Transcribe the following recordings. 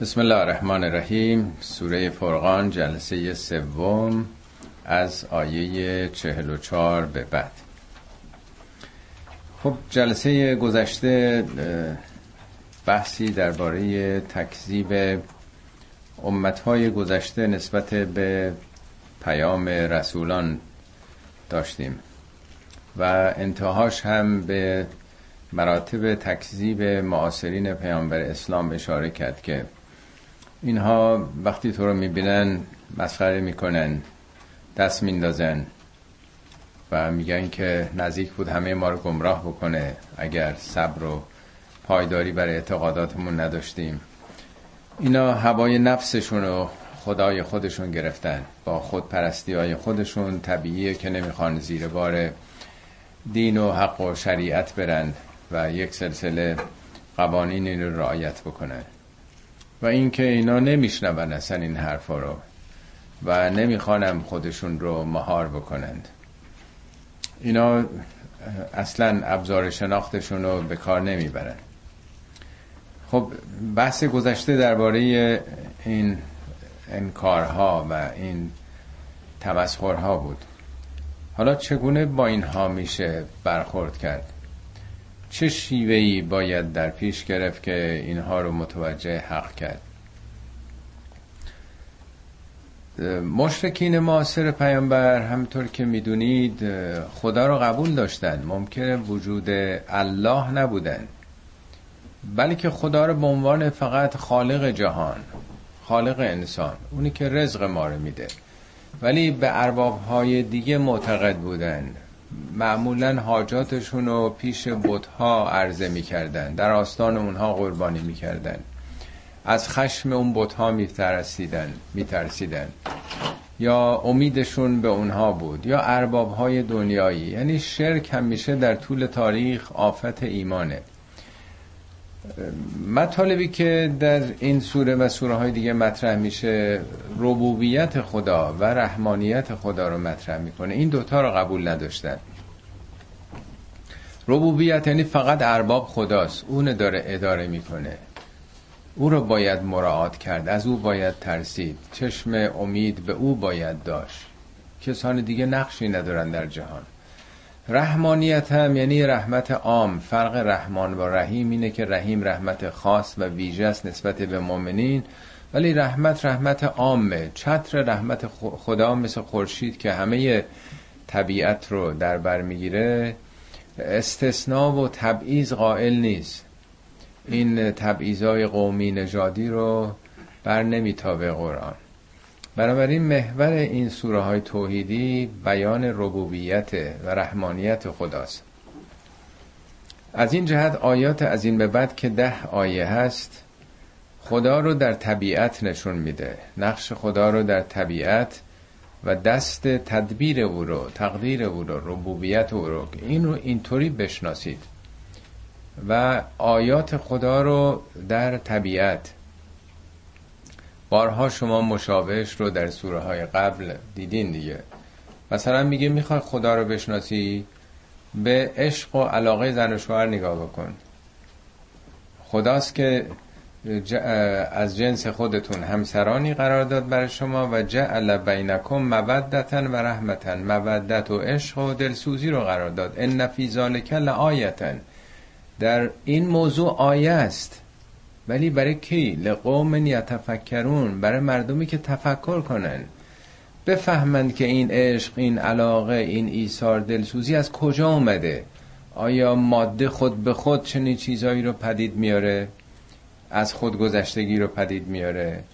بسم الله الرحمن الرحیم سوره فرقان جلسه سوم از آیه 44 به بعد خب جلسه گذشته بحثی درباره تکذیب امتهای گذشته نسبت به پیام رسولان داشتیم و انتهاش هم به مراتب تکذیب معاصرین پیامبر اسلام اشاره کرد که اینها وقتی تو رو می‌بینن مسخره می‌کنن دست میندازن و میگن که نزدیک بود همه ما رو گمراه بکنه اگر صبر و پایداری برای اعتقاداتمون نداشتیم. اینا هوای نفسشون رو خدای خودشون گرفتن با خودپرستی های خودشون طبیعیه که نمی‌خوان زیر بار دین و حق و شریعت برند و یک سلسله قوانین رو رعایت بکنن. و اینکه اینا نمیشنون اصلا این حرفا رو و نمی‌خوانم خودشون رو مهار بکنند. اینا اصلا ابزار شناختشون رو به کار نمی‌برن. خب بحث گذشته درباره این انکارها و این تمسخرها بود. حالا چگونه با اینها میشه برخورد کرد؟ چه شیوهی باید در پیش گرفت که اینها رو متوجه حق کرد؟ مشرکین معاصر پیامبر همطور که می‌دونید خدا رو قبول داشتن. ممکنه وجود الله نبودن. بلکه خدا رو به عنوان فقط خالق جهان خالق انسان اونی که رزق ما رو میده. ولی به ارباب های دیگه معتقد بودن. معمولا حاجاتشون رو پیش بتها عرضه می‌کردن. در آستان اونها قربانی می‌کردن. از خشم اون بتها میترسیدن میترسیدن. یا امیدشون به اونها بود یا ارباب های دنیایی. یعنی شرک همیشه در طول تاریخ آفت ایمانه. مطالبی که در این سوره و سوره های دیگه مطرح میشه ربوبیت خدا و رحمانیت خدا رو مطرح می‌کنه. این دوتا رو قبول نداشتن. ربوبیت یعنی فقط ارباب خداست. اون داره اداره می‌کنه. او رو باید مراعات کرد. از او باید ترسید. چشم امید به او باید داشت. کسان دیگه نقشی ندارن در جهان. رحمانیت هم یعنی رحمت عام. فرق رحمان و رحیم اینه که رحیم رحمت خاص و ویژه است نسبت به مؤمنین. ولی رحمت رحمت عامه. چتر رحمت خدا مثل خورشید که همه طبیعت رو در بر می‌گیره. استثناء و تبعیض قائل نیست. این تبعیضای قومی نژادی رو بر نمیتابه قرآن. بنابراین محور این سوره های توحیدی بیان ربوبیت و رحمانیت خداست. از این جهت آیات از این به بعد که ده آیه هست خدا رو در طبیعت نشون میده. نقش خدا رو در طبیعت و دست تدبیر او رو تقدیر او رو ربوبیت او رو این رو اینطوری بشناسید. و آیات خدا رو در طبیعت. بارها شما مشابهش رو در سوره های قبل دیدین دیگه. مثلا میگه می‌خوای خدا رو بشناسی به عشق و علاقه زن و شوهر نگاه بکن. خداست که از جنس خودتون همسرانی قرار داد برای شما و جعل بینکم مودتا و رحمتا مودت و عشق و دلسوزی رو قرار داد. ان فی ذالک لآیتا در این موضوع آیه است. ولی برای کی؟ لقوم یتفکرون. برای مردمی که تفکر کنن. بفهمند که این عشق این علاقه این ایثار دلسوزی از کجا اومده؟ آیا ماده خود به خود چنین چیزایی رو پدید میاره؟ از خودگذشتگی رو پدید میاره.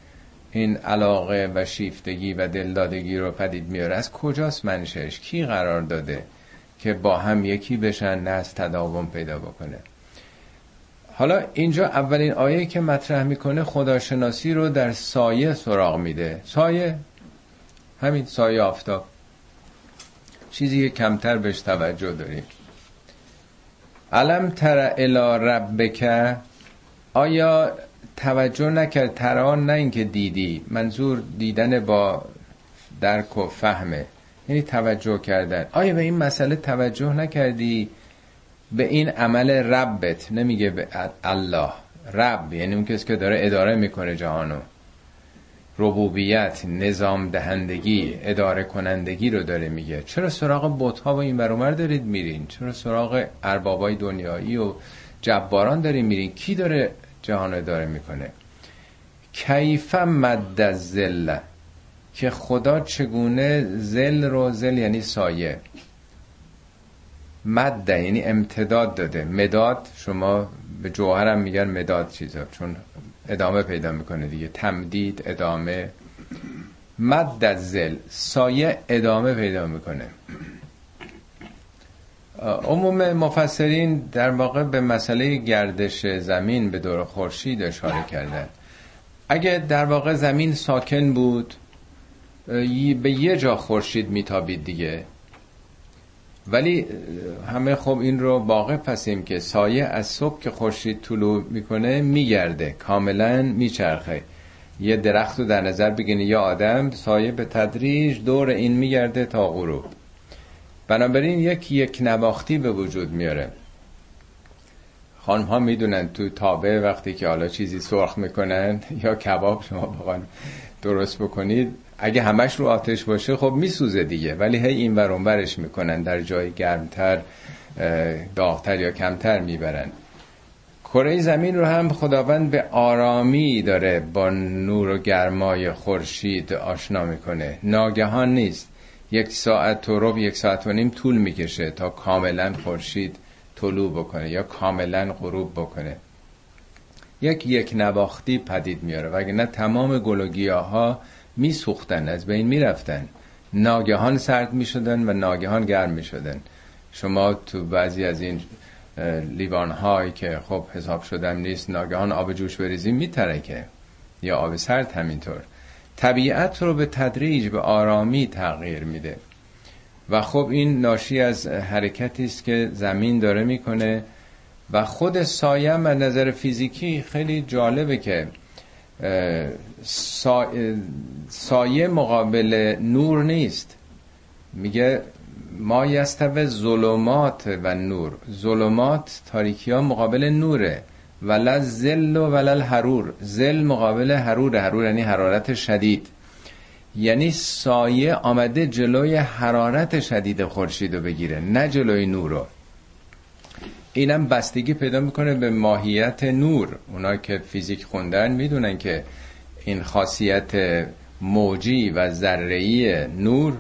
این علاقه و شیفتگی و دلدادگی رو پدید میاره. از کجاست منشش؟ کی قرار داده که با هم یکی بشن نه از تداوم پیدا بکنه؟ حالا اینجا اولین آیه که مطرح می‌کنه خداشناسی رو در سایه سراغ میده. سایه؟ همین سایه آفتاب. چیزی که کمتر بهش توجه داریم. علم تر الی ربک آیا توجه نکرد تران نه اینکه دیدی منظور دیدن با درک و فهمه یعنی توجه کردن. آیا به این مسئله توجه نکردی؟ به این عمل ربت نمیگه به الله. رب یعنی اون کسی که داره اداره می‌کنه جهانو. ربوبیت نظام دهندگی اداره کنندگی رو داره میگه. چرا سراغ بتها و این برومر دارید میرین؟ چرا سراغ اربابای دنیایی و جباران دارید میرین؟ کی داره جهان اداره می‌کنه. کیف مد زله که خدا چگونه زل رو زل یعنی سایه. مد یعنی امتداد داده. مداد شما به جوهرم میگن مداد چیزا چون ادامه پیدا می‌کنه دیگه. تمدید ادامه. مد زل سایه ادامه پیدا می‌کنه. عموم مفسرین در واقع به مسئله گردش زمین به دور خورشید اشاره کردن اگه در واقع زمین ساکن بود به یه جا خورشید میتابید دیگه. ولی همه خب این رو واقع پسیم که سایه از صبح که خورشید طلوع می‌کنه میگرده کاملا میچرخه. یه درخت رو در نظر بگیرید یا آدم سایه به تدریج دور این میگرده تا غروب. بنابراین یک یک نواختی به وجود میاره. خانم ها می‌دونن تو تابه وقتی که حالا چیزی سرخ می‌کنن یا کباب شما بخوان درست بکنید اگه همش رو آتش باشه خب میسوزه دیگه. ولی هی این ور برش می‌کنن در جای گرمتر داغتر یا کمتر می‌برن. کره زمین رو هم خداوند به آرامی داره با نور و گرمای خورشید آشنا می‌کنه. ناگهان نیست. یک ساعت و رب یک ساعت و نیم طول می‌کشه تا کاملا خورشید طلوع بکنه یا کاملا غروب بکنه. یک یک نواختی پدید میاره وگرنه تمام گل ها میسوختن از بین می‌رفتن. ناگهان سرد می‌شدن و ناگهان گرم می‌شدن. شما تو بعضی از این لیوان هایی که خب حساب شدن نیست ناگهان آب جوش بریزیم میترکه. یا آب سرد همینطور. طبیعت رو به تدریج به آرامی تغییر میده. و خب این ناشی از حرکتی است که زمین داره می‌کنه. و خود سایه از نظر فیزیکی خیلی جالبه که سایه مقابل نور نیست. میگه ما یستوه ظلمات و نور. ظلمات تاریکی ها مقابل نوره. ولا زل و ولا حرور زل مقابل حرور. حرور یعنی حرارت شدید. یعنی سایه آمده جلوی حرارت شدید خورشید رو بگیره نه جلوی نور رو. اینم بستگی پیدا می‌کنه به ماهیت نور. اونا که فیزیک خوندن می‌دونن که این خاصیت موجی و ذره‌ای نور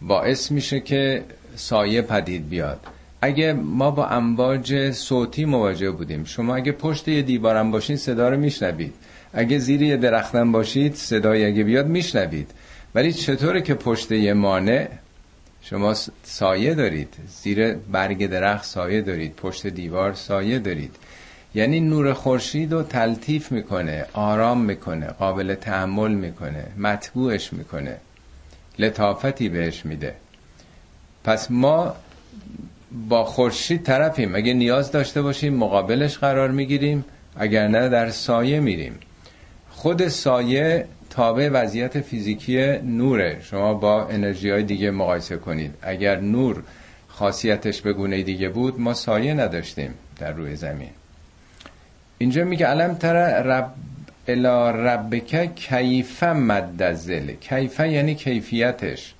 باعث میشه که سایه پدید بیاد. اگه ما با امواج صوتی مواجه بودیم شما اگه پشت یه دیوارم باشین صدا رو میشنوید. اگه زیر یه درختم باشید صدای اگه بیاد میشنوید. ولی چطوره که پشت یه مانع؟ شما سایه دارید. زیر برگ درخت سایه دارید. پشت دیوار سایه دارید. یعنی نور خورشید رو تلطیف می‌کنه آرام می‌کنه قابل تحمل می‌کنه مطبوعش می‌کنه. لطافتی بهش میده. پس ما با خورشید طرفیم. اگه نیاز داشته باشیم مقابلش قرار می‌گیریم. اگر نه در سایه میریم. خود سایه تابع وضعیت فیزیکی نوره. شما با انرژی های دیگه مقایسه کنید. اگر نور خاصیتش به گونه دیگه بود ما سایه نداشتیم در روی زمین. اینجا میگه علم تر رب الا ربک کیف مد زل کیف یعنی کیفیتش.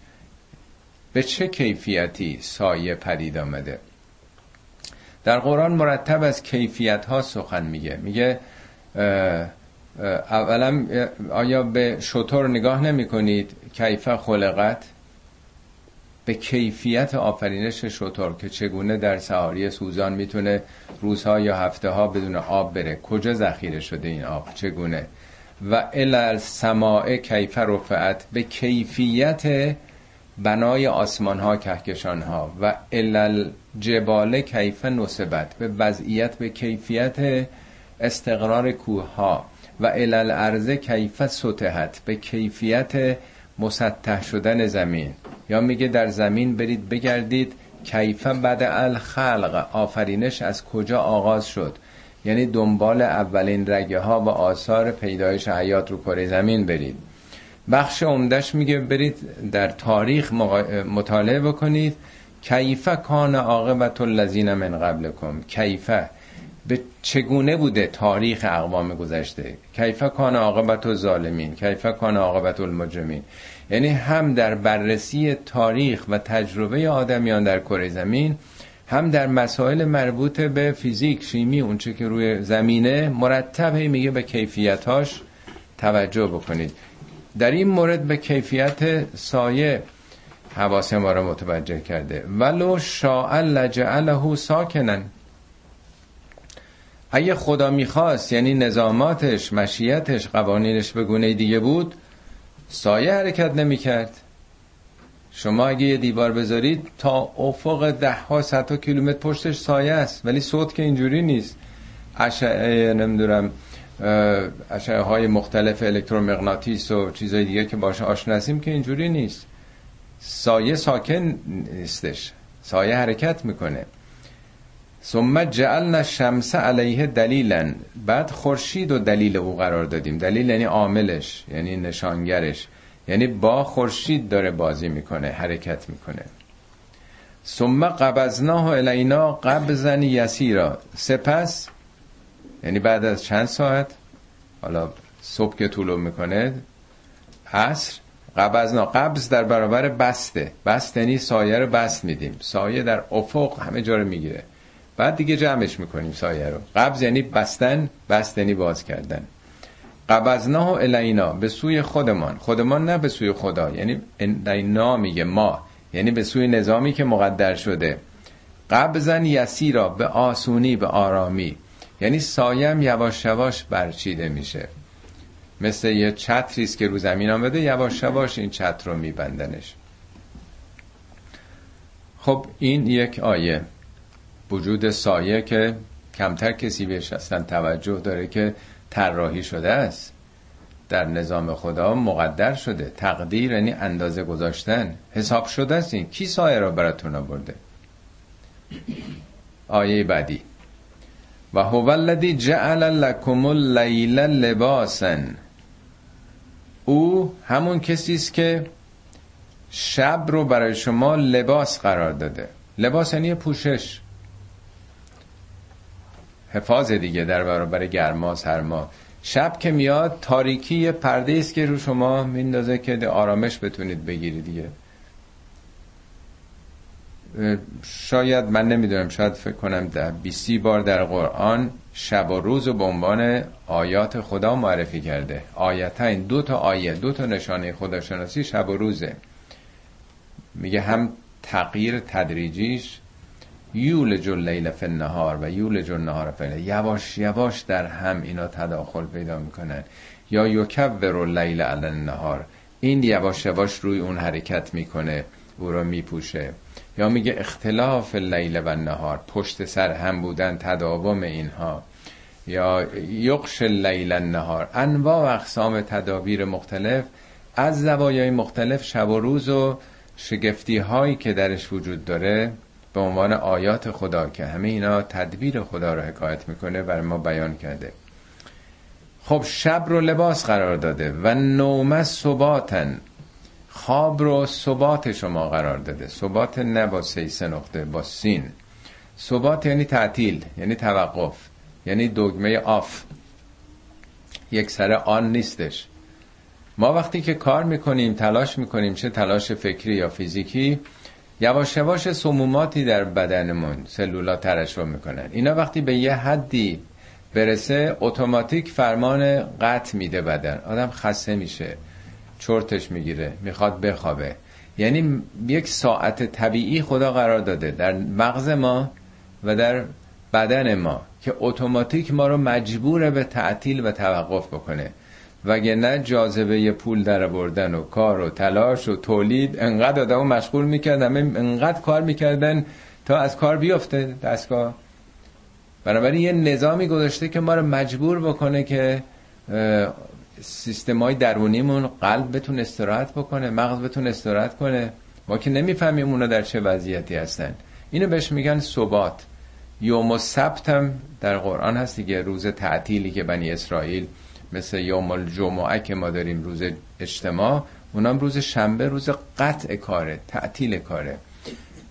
به چه کیفیتی سایه پدید آمده؟ در قرآن مرتب از کیفیت ها سخن میگه. میگه اولا آیا به شطور نگاه نمی کنید کیفه خلقت؟ به کیفیت آفرینش شطور که چگونه در سهاری سوزان می‌تونه روزها یا هفته ها بدون آب بره؟ کجا ذخیره شده این آب؟ چگونه؟ و ال سماع کیف رفعت؟ به کیفیت بنای آسمان ها کهکشان ها و ال جبال کیف نصبت به وضعیت به کیفیت استقرار کوه ها و ال ارز کیف سطحت به کیفیت مسطح شدن زمین. یا میگه در زمین برید بگردید کیف بعد الخلق آفرینش از کجا آغاز شد. یعنی دنبال اولین رگه ها و آثار پیدایش حیات رو کره زمین برید. بخش عمدش میگه برید در تاریخ مطالعه بکنید. کیفه کان عاقبت الذین من قبلکم. کیفه به چگونه بوده تاریخ اقوام گذشته؟ کیف کان عاقبت الظالمین. کیف کان عاقبت المجرمین. یعنی هم در بررسی تاریخ و تجربه آدمیان در کره زمین هم در مسائل مربوط به فیزیک شیمی اونچه که روی زمینه مرتب میگه به کیفیتاش توجه بکنید. در این مورد به کیفیت سایه حواس ما را متوجه کرده. ولو شاء لجعله ساکنن اگه خدا می‌خواست یعنی نظاماتش مشیتش قوانینش به گونه دیگه بود سایه حرکت نمی‌کرد. شما اگه یه دیوار بذارید تا افق ده ها کیلومتر پشتش سایه است. ولی صوت که اینجوری نیست. اشعه نمی‌دونم. اشعه های مختلف الکترومغناطیس و چیزای دیگه که باشه آشنا که اینجوری نیست. سایه ساکن نیستش. سایه حرکت می‌کنه. ثم جعلنا شمس علیه دلیلا. بعد خورشید و دلیل او قرار دادیم. دلیل یعنی عاملش یعنی نشانگرش. یعنی با خورشید داره بازی می‌کنه حرکت می‌کنه. ثم قبضناه الینا قبضا یسیرا. سپس یعنی بعد از چند ساعت حالا صبح که طولو می‌کنه عصر قبضنا قبض در برابر بسته. بست یعنی سایه رو بست میدیم. سایه در افق همه جا رو می‌گیره. بعد دیگه جمعش می‌کنیم سایه رو. قبض یعنی بستن بست یعنی باز کردن. قبضناه الینا به سوی خودمان. خودمان نه به سوی خدا. یعنی الینا میگه ما. یعنی به سوی نظامی که مقدر شده. قبضن یسیرا به آسونی به آرامی. یعنی سایم یواش یواش برچیده میشه. مثل یه چتریست که رو زمین آمده یواش یواش این چتر رو میبندنش. خب این یک آیه. وجود سایه که کمتر کسی بهش اصلا توجه داره که طراحی شده است. در نظام خدا مقدر شده. تقدیر یعنی اندازه گذاشتن. حساب شده است این. کی سایه را براتون آورده؟ آیه بعدی. و هو الذی جعل لکم اللیل لباسا. او همون کسی است که شب رو برای شما لباس قرار داده. لباس یعنی پوشش. حفاظ دیگه در برابر گرما سرما شب که میاد تاریکی پرده است که رو شما میندازه که آرامش بتونید بگیرید دیگه. شاید من نمی‌دونم شاید فکر کنم ده بیسی بار در قرآن شب و روز و به عنوان آیات خدا معرفی کرده. آیتین دو تا آیه دو تا نشانه خداشناسی شب و روزه. میگه هم تغییر تدریجیش یول اللیل فی النهار و یول النهار فی یواش یواش در هم اینا تداخل پیدا می‌کنن. یا یکور اللیل علی النهار. این یواش یواش روی اون حرکت می‌کنه او رو میپوشه. یا میگه اختلاف لیل و نهار پشت سر هم بودن تداوم اینها. یا یقش لیل نهار انواع و اقسام تدابیر مختلف از زوایای مختلف شب و روز و شگفتی هایی که درش وجود داره به عنوان آیات خدا که همه اینا تدبیر خدا رو حکایت می‌کنه بر ما بیان کرده. خب شب رو لباس قرار داده. و نوم صباتن خواب رو ثبات شما قرار داده. ثبات نه با سه نقطه با سین. ثبات یعنی تعطیل یعنی توقف یعنی دگمه آف. یک سر آن نیستش. ما وقتی که کار می‌کنیم تلاش می‌کنیم چه تلاش فکری یا فیزیکی یواش یواش سموماتی در بدنمون سلولا ترشح می‌کنن. اینا وقتی به یه حدی برسه اتوماتیک فرمان قطع میده بدن. آدم خسته میشه. چرتش می‌گیره می‌خواد بخوابه. یعنی یک ساعت طبیعی خدا قرار داده در مغز ما و در بدن ما که اتوماتیک ما رو مجبور به تعطیل و توقف بکنه. وگرنه جاذبه پول در بردن و کار و تلاش و تولید انقدر آدمو مشغول می‌کردن انقدر کار می‌کردن تا از کار بیفته دستگاه. بنابراین یه نظامی گذاشته که ما رو مجبور بکنه که سیستم های درونیمون قلب بتون استراحت بکنه مغز بتون استراحت کنه. ما که نمی‌فهمیم اونا در چه وضعیتی هستن. اینو بهش میگن ثبات. یوم و سبت هم در قرآن هست دیگه روز تعطیلی که بنی اسرائیل مثل یوم الجمعه که ما داریم روز اجتماع اونام روز شنبه روز قطع کاره تعطیل کاره.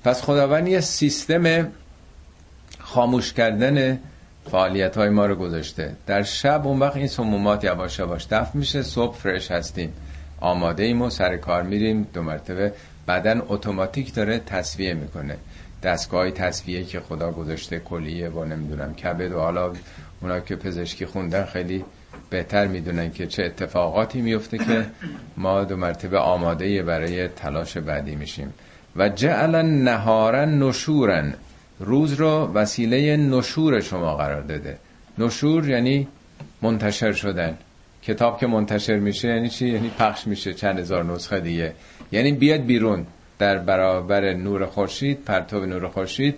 پس خداوند یه سیستم خاموش کردن فعالیت های ما رو گذاشته. در شب اون وقت این سمومات یواش یواش دفع میشه. صبح فرش هستیم. آماده ایم و سر کار میریم. دو مرتبه. بدن اتوماتیک داره تصویه می‌کنه. دستگاه تصفیه که خدا گذاشته کلیه با نمی‌دونم کبد و حالا اونا که پزشکی خوندن خیلی بهتر می‌دونن که چه اتفاقاتی میفته که ما دو مرتبه آماده برای تلاش بعدی میشیم. و جعل نهارا نشورن. روز رو وسیله نشور شما قرار داده. نشور یعنی منتشر شدن. کتاب که منتشر میشه یعنی چی؟ یعنی پخش میشه چند هزار نسخه دیگه. یعنی بیاد بیرون در برابر نور خورشید پرتو نور خورشید.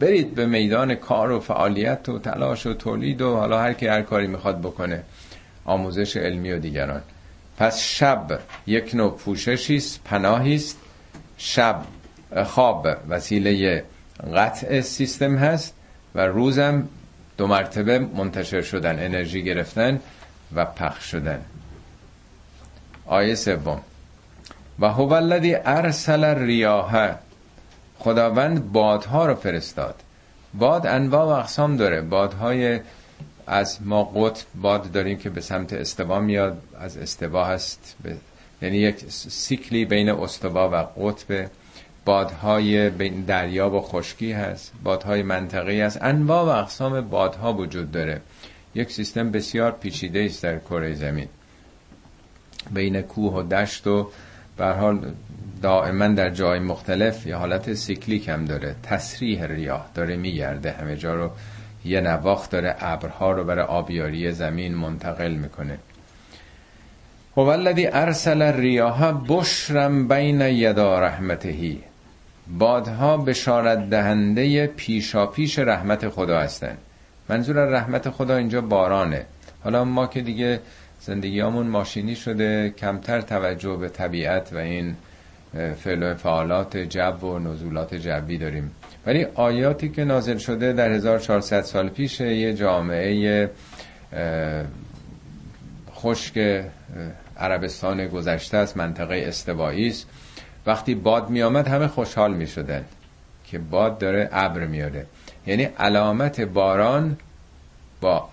برید به میدان کار و فعالیت و تلاش و تولید و حالا هر کی هر کاری می‌خواد بکنه. آموزش علمی و دیگران. پس شب یک نوع پوششی است پناهی است. شب خواب وسیله قطع سیستم هست و روزم دو مرتبه منتشر شدن انرژی گرفتن و پخش شدن. آیه سوم. و هو الذی ارسل الریاح. خداوند بادها رو فرستاد. باد انواع و اقسام داره. بادهای از ما قطب باد داریم که به سمت استوا میاد. از استوا هست. به... یعنی یک سیکلی بین استوا و قطب. بادهای بین دریا و خشکی هست بادهای منطقی هست. انواع و اقسام بادها وجود داره. یک سیستم بسیار پیچیده است در کره زمین. بین کوه و دشت و به حال دائما در جای مختلف یه حالت سیکلیک هم داره. تسریح ریاه داره میگرده. همه جا رو یه نواخت داره. ابرها رو برای آبیاری زمین منتقل می‌کنه. هو الذی ارسل الریاح بشرم بین یدا رحمتهی بادها بشارت دهنده پیشا پیش رحمت خدا هستند منظور رحمت خدا اینجا بارانه. حالا ما که دیگه زندگیامون ماشینی شده کمتر توجه به طبیعت و این فعل و فعالات جو و نزولات جوی داریم. ولی آیاتی که نازل شده در 1400 سال پیش یه جامعه خشک عربستان گذشته است منطقه استوایی است. وقتی باد می آمد همه خوشحال می شدن که باد داره ابر میاره یعنی علامت باران با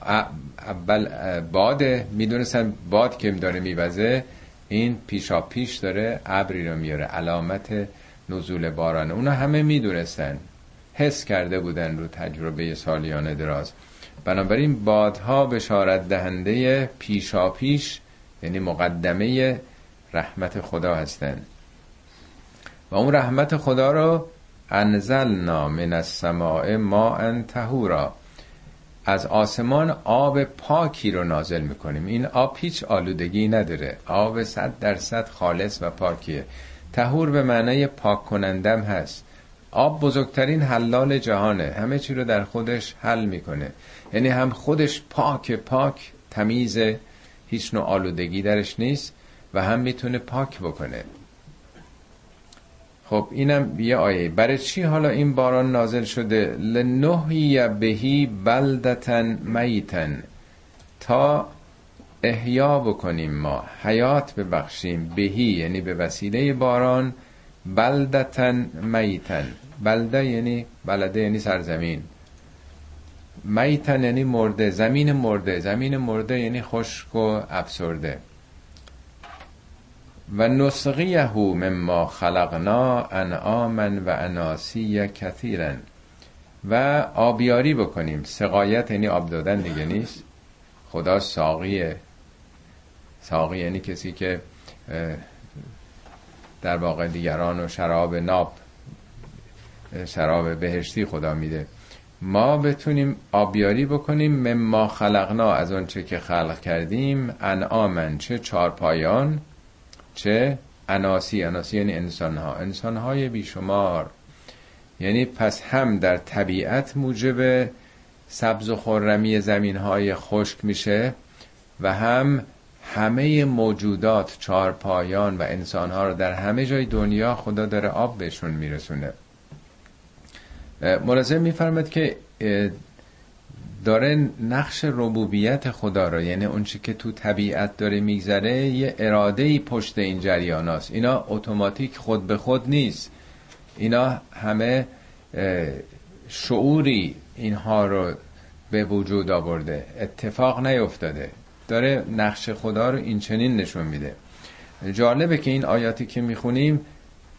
اول باد می‌دونستن باد که داره میوزه این پیشا پیش داره ابری رو میاره علامت نزول باران. اونا همه می‌دونستن. حس کرده بودن رو تجربه سالیانه دراز. بنابراین بادها بشارت دهنده پیشا پیش یعنی مقدمه رحمت خدا هستند و اون رحمت خدا رو انزلنا من السماء ماء طهورا. از آسمان آب پاکی رو نازل می‌کنیم. این آب هیچ آلودگی نداره. آب صد درصد خالص و پاکیه. تهور به معنای پاک کنندم هست. آب بزرگترین حلال جهانه. همه چی رو در خودش حل می‌کنه. یعنی هم خودش پاک پاک تمیزه. هیچ نوع آلودگی درش نیست و هم می‌تونه پاک بکنه. خب اینم یه آیه. برای چی حالا این باران نازل شده؟ لنهی بهی بلدتن میتن. تا احیا بکنیم ما. حیات ببخشیم. بهی یعنی به وسیله باران. بلدتن میتن. بلده یعنی بلده یعنی سرزمین. میتن یعنی مرده. زمین مرده. زمین مرده یعنی خشک و افسرده. و نسقیه مما خلقنا انعاما و اناسی کثیرا. و آبیاری بکنیم. سقایت یعنی آب دادن دیگه نیست. خدا ساقیه. ساقی یعنی کسی که در واقع دیگران و شراب ناب شراب بهشتی خدا میده. ما بتونیم آبیاری بکنیم. مما خلقنا از آنچه که خلق کردیم انعامن چه چارپایان. چه؟ اناسی. اناسی یعنی انسان ها انسان های بیشمار. یعنی پس هم در طبیعت موجب سبز و خرمی زمین های خشک میشه و هم همه موجودات چهار پایان و انسان ها رو در همه جای دنیا خدا داره آب بهشون میرسونه. ملازم میفرمد که داره نقش ربوبیت خدا رو یعنی اون که تو طبیعت داره میگذره یه اراده پشت این جریاناست اینا اتوماتیک خود به خود نیست. اینا همه شعوری اینها رو به وجود آورده. اتفاق نیفتاده. داره نقش خدا رو این چنین نشون میده. جالبه که این آیاتی که می‌خونیم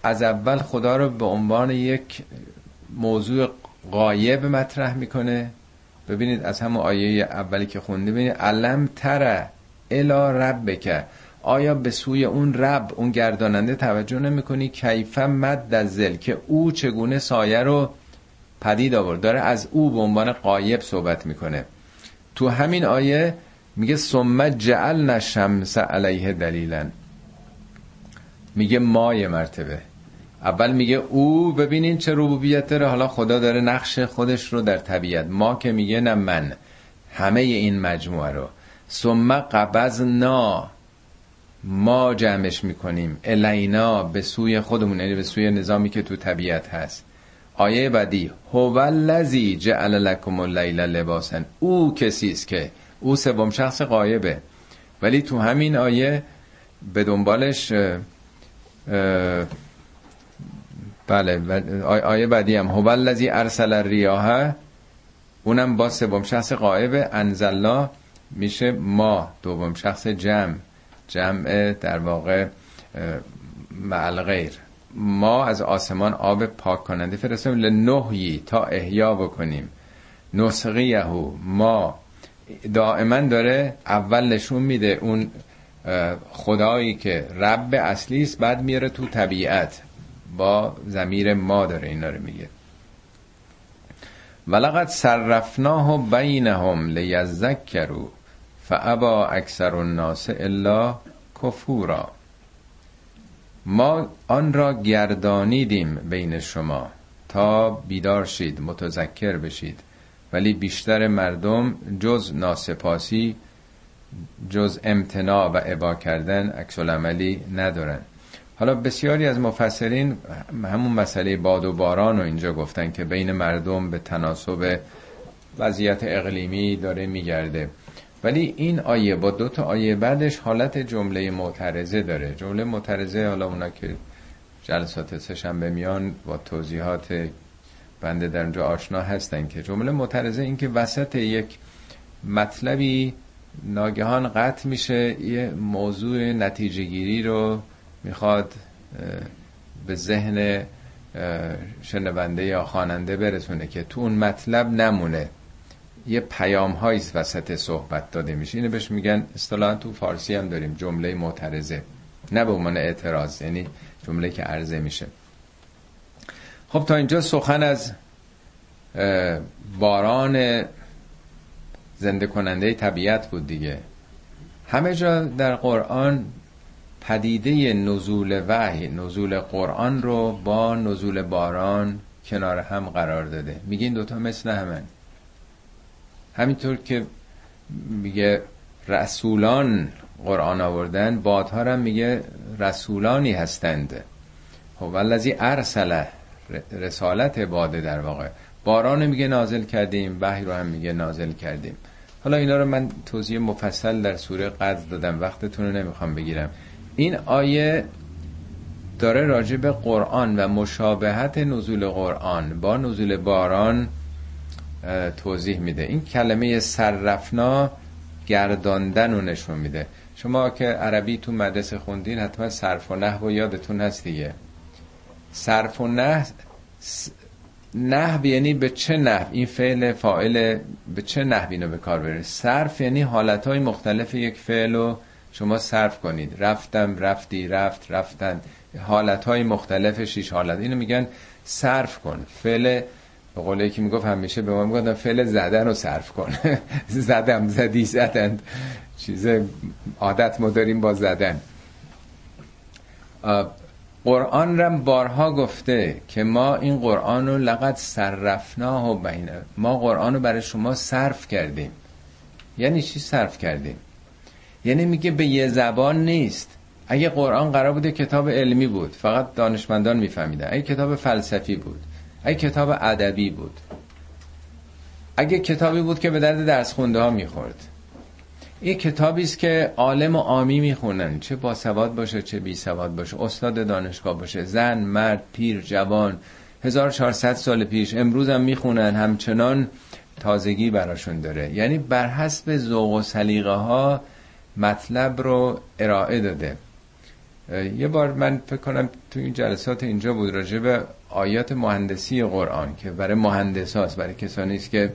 از اول خدا رو به عنوان یک موضوع غایب مطرح می‌کنه. ببینید از همون آیه اولی که خونده ببینید علم تره الا رب بکه آیا به سوی اون رب اون گرداننده توجه نمی‌کنی؟ کیف مد زل که او چگونه سایه رو پدید آورد. داره از او به عنوان قایب صحبت می‌کنه. تو همین آیه میگه ثم جعل نشمس علیه دلیلا. میگه مای مرتبه. اول میگه او ببینین چه ربوبیت داره. حالا خدا داره نقش خودش رو در طبیعت. ما که میگه نه من. همه این مجموعه رو. ثم قبضنا. ما جمعش می‌کنیم. الینا به سوی خودمون یعنی به سوی نظامی که تو طبیعت هست. آیه بعدی. هو الذی جعل لکم اللیل لباسا. او کسی است که او سوم شخص غایبه. ولی تو همین آیه به دنبالش بله آیه بعدی هم هو الذی ارسل الریاح اونم با سوم شخص غایب انزلنا میشه ما دوم شخص جمع جمع در واقع معل غیر. ما از آسمان آب پاک کننده فرستیم لنهی تا احیا بکنیم. نسقیهو ما. دائما داره اول نشون میده اون خدایی که رب اصلی است بعد میاره تو طبیعت. با زمیر ما داره اینا رو میگه. ولقد صرفناه بینهم لیذکروا فابا اکثر الناس الا کفورا. ما آن را گردانیدیم بین شما تا بیدار شید متذکر بشید. ولی بیشتر مردم جز ناسپاسی جز امتناع و عبا کردن عکس عملی ندارن. حالا بسیاری از مفسرین همون مسئله باد و باران رو اینجا گفتن که بین مردم به تناسب وضعیت اقلیمی داره میگرده. ولی این آیه با دو تا آیه بعدش حالت جمله معترضه داره. جمله معترضه حالا اونا که جلسات سهشنبه میان با توضیحات بنده در اونجا آشنا هستن که جمله معترضه این که وسط یک مطلبی ناگهان قطع میشه یه موضوع نتیجه گیری رو می‌خواد به ذهن شنونده یا خواننده برسونه که تو اون مطلب نمونه. یه پیام هایی وسط صحبت داده میشه. اینو بهش میگن اصطلاحا تو فارسی هم داریم جمله معترضه. نه به عنوان اعتراض یعنی جمله که عرضه میشه. خب تا اینجا سخن از باران زنده کننده طبیعت بود دیگه. همه جا در قرآن پدیده نزول وحی نزول قرآن رو با نزول باران کنار هم قرار داده. میگه این دوتا مثل همن. همینطور که میگه رسولان قرآن آوردن بادها هم میگه رسولانی هستند. خب والذی ارسله رسالت باده در واقع. باران میگه نازل کردیم وحی رو هم میگه نازل کردیم. حالا اینا رو من توضیح مفصل در سوره قدر دادم وقتتون رو نمی‌خوام بگیرم. این آیه داره راجع به قرآن و مشابهت نزول قرآن با نزول باران توضیح میده. این کلمه سررفنا گرداندن رو نشون میده. شما که عربی تو مدرسه خوندین حتما صرف و نحو و یادتون هست دیگه. صرف و نحو نحو یعنی به چه نحو؟ این فعل فاعل به چه نحو اینو به کار بره؟ صرف یعنی حالتهای مختلف یک فعل رو شما صرف کنید. رفتم رفتی رفت رفتن. حالتهای مختلف شیش حالت. اینو میگن صرف کن. فعل به قول یکی می‌گفت همیشه به ما می‌گفتن فعل زدن رو صرف کن. زدم زدی زدن. چیز عادت ما داریم با زدن. قرآن رم بارها گفته که ما این قرآن رو لقد صرفناه و بینه ما قرآن رو برای شما صرف کردیم. یعنی چی صرف کردیم؟ یعنی میگه به یه زبان نیست. اگه قرآن قرار بوده کتاب علمی بود فقط دانشمندان میفهمیدن. اگه کتاب فلسفی بود اگه کتاب ادبی بود. اگه کتابی بود که به درد درس خونده ها می‌خورد. این کتابی است که عالم و عامی می‌خونن. چه باسواد باشه چه بی سواد باشه. استاد دانشگاه باشه. زن مرد پیر جوان. 1400 سال پیش امروز هم می‌خونن. همچنان تازگی براشون داره. یعنی بر حسب ذوق و سلیقه ها مطلب رو ارائه داده. یه بار من فکر کنم تو این جلسات اینجا بود راجع به آیات مهندسی قرآن که برای مهندس هاست برای کسانی است که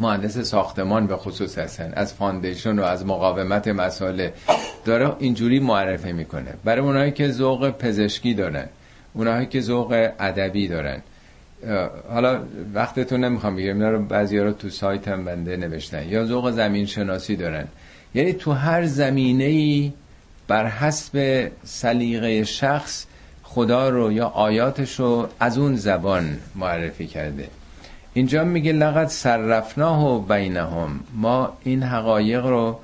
مهندس ساختمان به خصوص هستن از foundation و از مقاومت مسائل داره اینجوری معرفی می‌کنه. برای اونایی که ذوق پزشکی دارن اونایی که ذوق ادبی دارن. حالا وقتتون نمی‌خوام بگیرم اینا رو بعضی رو تو سایت هم بنده نوشتن. یا ذوق زمین شناسی دارن. یعنی تو هر زمینه ای بر حسب سلیقه شخص خدا رو یا آیاتش رو از اون زبان معرفی کرده. اینجا میگه لقد صرفناه و بینهم. ما این حقایق رو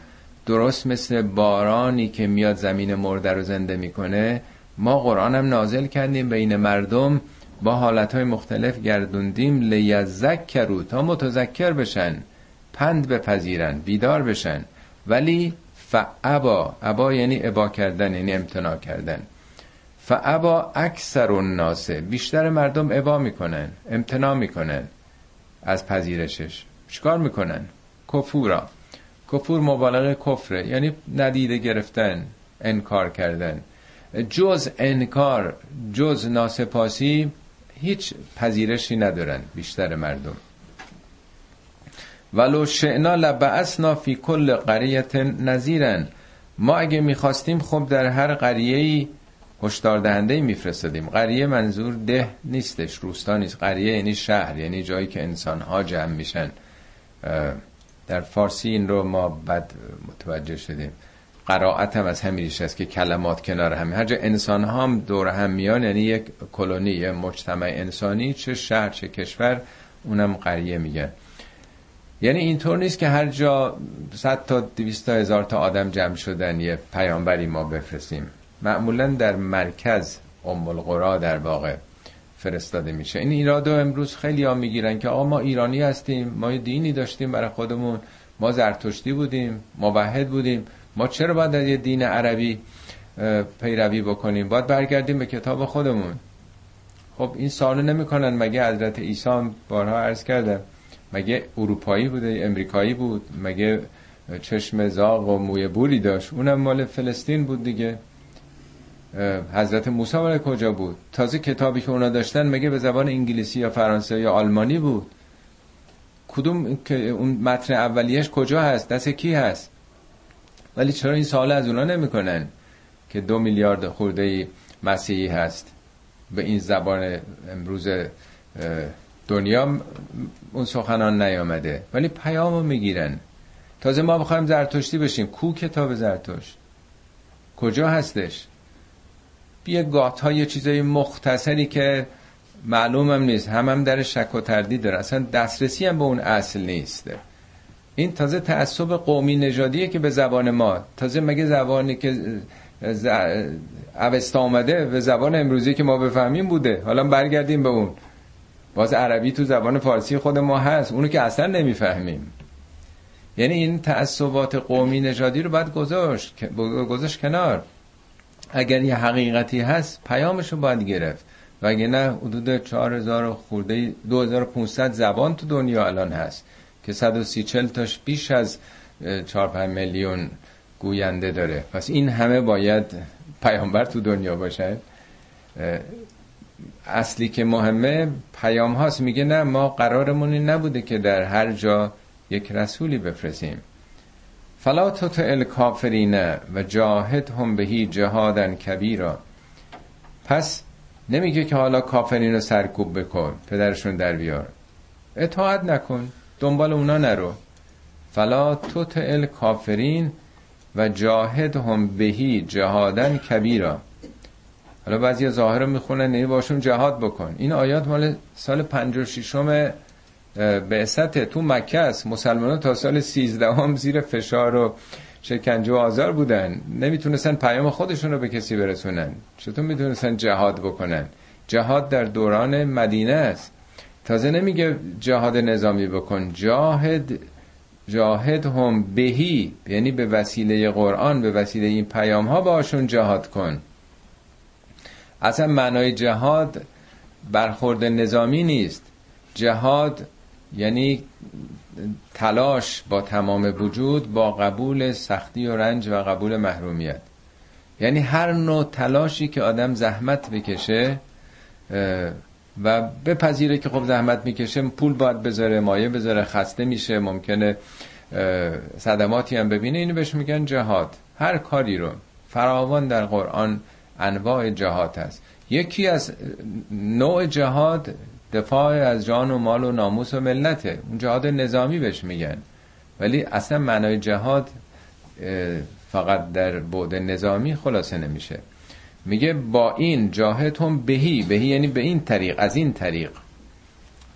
درست مثل بارانی که میاد زمین مرده رو زنده می‌کنه ما قرآن هم نازل کردیم بین مردم با حالتهای مختلف گردوندیم لیذکرو تا متذکر بشن پند بپذیرن بیدار بشن. ولی فعبا عبا یعنی عبا کردن یعنی امتناع کردن. فعبا اکثر الناس بیشتر مردم عبا می‌کنن امتناع می‌کنن از پذیرشش. چیکار می‌کنن؟ کفورا. کفور مبالغه کفره یعنی ندیده گرفتن انکار کردن. جز انکار جز ناسپاسی هیچ پذیرشی ندارن بیشتر مردم. ولو شئنا لبعثنا فی کل قریت نذیرن. ما اگه می‌خواستیم خب در هر قریه هشدار دهنده میفرستادیم. قریه منظور ده نیستش روستا نیست. قریه یعنی شهر یعنی جایی که انسان ها جمع میشن. در فارسی این رو ما بد متوجه شدیم. قرائت هم از همین است که کلمات کنار هم. هر جا انسان ها هم دور هم میان یعنی یک کلونی یک مجتمع انسانی چه شهر چه کشور اونم قریه میگن. یعنی اینطور نیست که هر جا 100 تا 200 تا هزار تا آدم جمع شدن یه پیامبری ما بفرستیم. معمولا در مرکز ام القرا در واقع فرستاده میشه. این ایرادو امروز خیلی ها می‌گیرن که آقا ما ایرانی هستیم ما دینی داشتیم برای خودمون ما زرتشتی بودیم موحد بودیم. ما چرا باید از یه دین عربی پیروی بکنیم؟ باید برگردیم به کتاب خودمون. خب این سوال نمی‌کنن مگه حضرت عیسی بارها عرض کرده. مگه اروپایی بوده امریکایی بود؟ مگه چشم زاغ و موی بوری داشت؟ اونم مال فلسطین بود دیگه. حضرت موسی مال کجا بود؟ تازه کتابی که اونا داشتن مگه به زبان انگلیسی یا فرانسه یا آلمانی بود؟ کدوم که اون متن اولیش کجا هست؟ دست کی هست؟ ولی چرا این سوال از اونا نمی‌کنن که دو میلیارد خورده مسیحی هست؟ به این زبان امروز دنیا اون سخنان نیامده. ولی پیامو می‌گیرن. تازه ما بخوایم زرتشتی بشیم. کو کتاب زرتشت؟ کجا هستش؟ یه گات های چیزای مختصری که معلومم نیست. هم هم در شک و تردید داره. اصلا دسترسی هم به اون اصل نیست. این تازه تعصب قومی نژادیه که به زبان ما. تازه مگه زبانی که ز... اوستا آمده به زبان امروزی که ما بفهمیم بوده. حالا برگردیم به اون. باز عربی تو زبان فارسی خود ما هست. اونو که اصلا نمی‌فهمیم. یعنی این تعصبات قومی نژادی رو باید گذاشت گذاشت کنار. اگر یه حقیقتی هست پیامش رو باید گرفت. و اگه نه حدود 4000 خورده 2500 زبان تو دنیا الان هست که 130 تاش بیش از 4 5 میلیون گوینده داره. پس این همه باید پیامبر تو دنیا باشه اصلی که مهمه پیام هاست. میگه نه ما قرارمون نبوده که در هر جا یک رسولی بفرستیم. فلا تطع الکافرین و جاهد هم بهی جهادن کبیرا. پس نمیگه که حالا کافرین رو سرکوب بکن پدرشون در بیار. اطاعت نکن دنبال اونا نرو. فلا تطع الکافرین و جاهد هم بهی جهادن کبیرا. حالا بعضی ظاهر می‌خونن نمی باشون جهاد بکن. این آیات مال سال 56 بعثت تو مکه است. مسلمانان تا سال 13 هم زیر فشار و شکنجه و آزار بودن. نمی‌تونستن پیام خودشون رو به کسی برسونن. چطور می‌تونستن جهاد بکنن؟ جهاد در دوران مدینه است. تازه نمیگه جهاد نظامی بکن. جاهد جاهد هم بهی یعنی به وسیله قرآن به وسیله این پیام ها باشون جهاد کن. اصلا معنای جهاد برخورد نظامی نیست. جهاد یعنی تلاش با تمام وجود با قبول سختی و رنج و قبول محرومیت. یعنی هر نوع تلاشی که آدم زحمت بکشه و بپذیره که خب زحمت می‌کشه پول باید بذاره مایه بذاره خسته میشه ممکنه صدماتی هم ببینه اینو بهش میگن جهاد. هر کاری رو فراوان در قرآن انواع جهاد هست. یکی از نوع جهاد دفاع از جان و مال و ناموس و ملته. اون جهاد نظامی بهش میگن. ولی اصلا معنای جهاد فقط در بعد نظامی خلاصه نمیشه. میگه با این جاهتون بهی. بهی یعنی به این طریق از این طریق.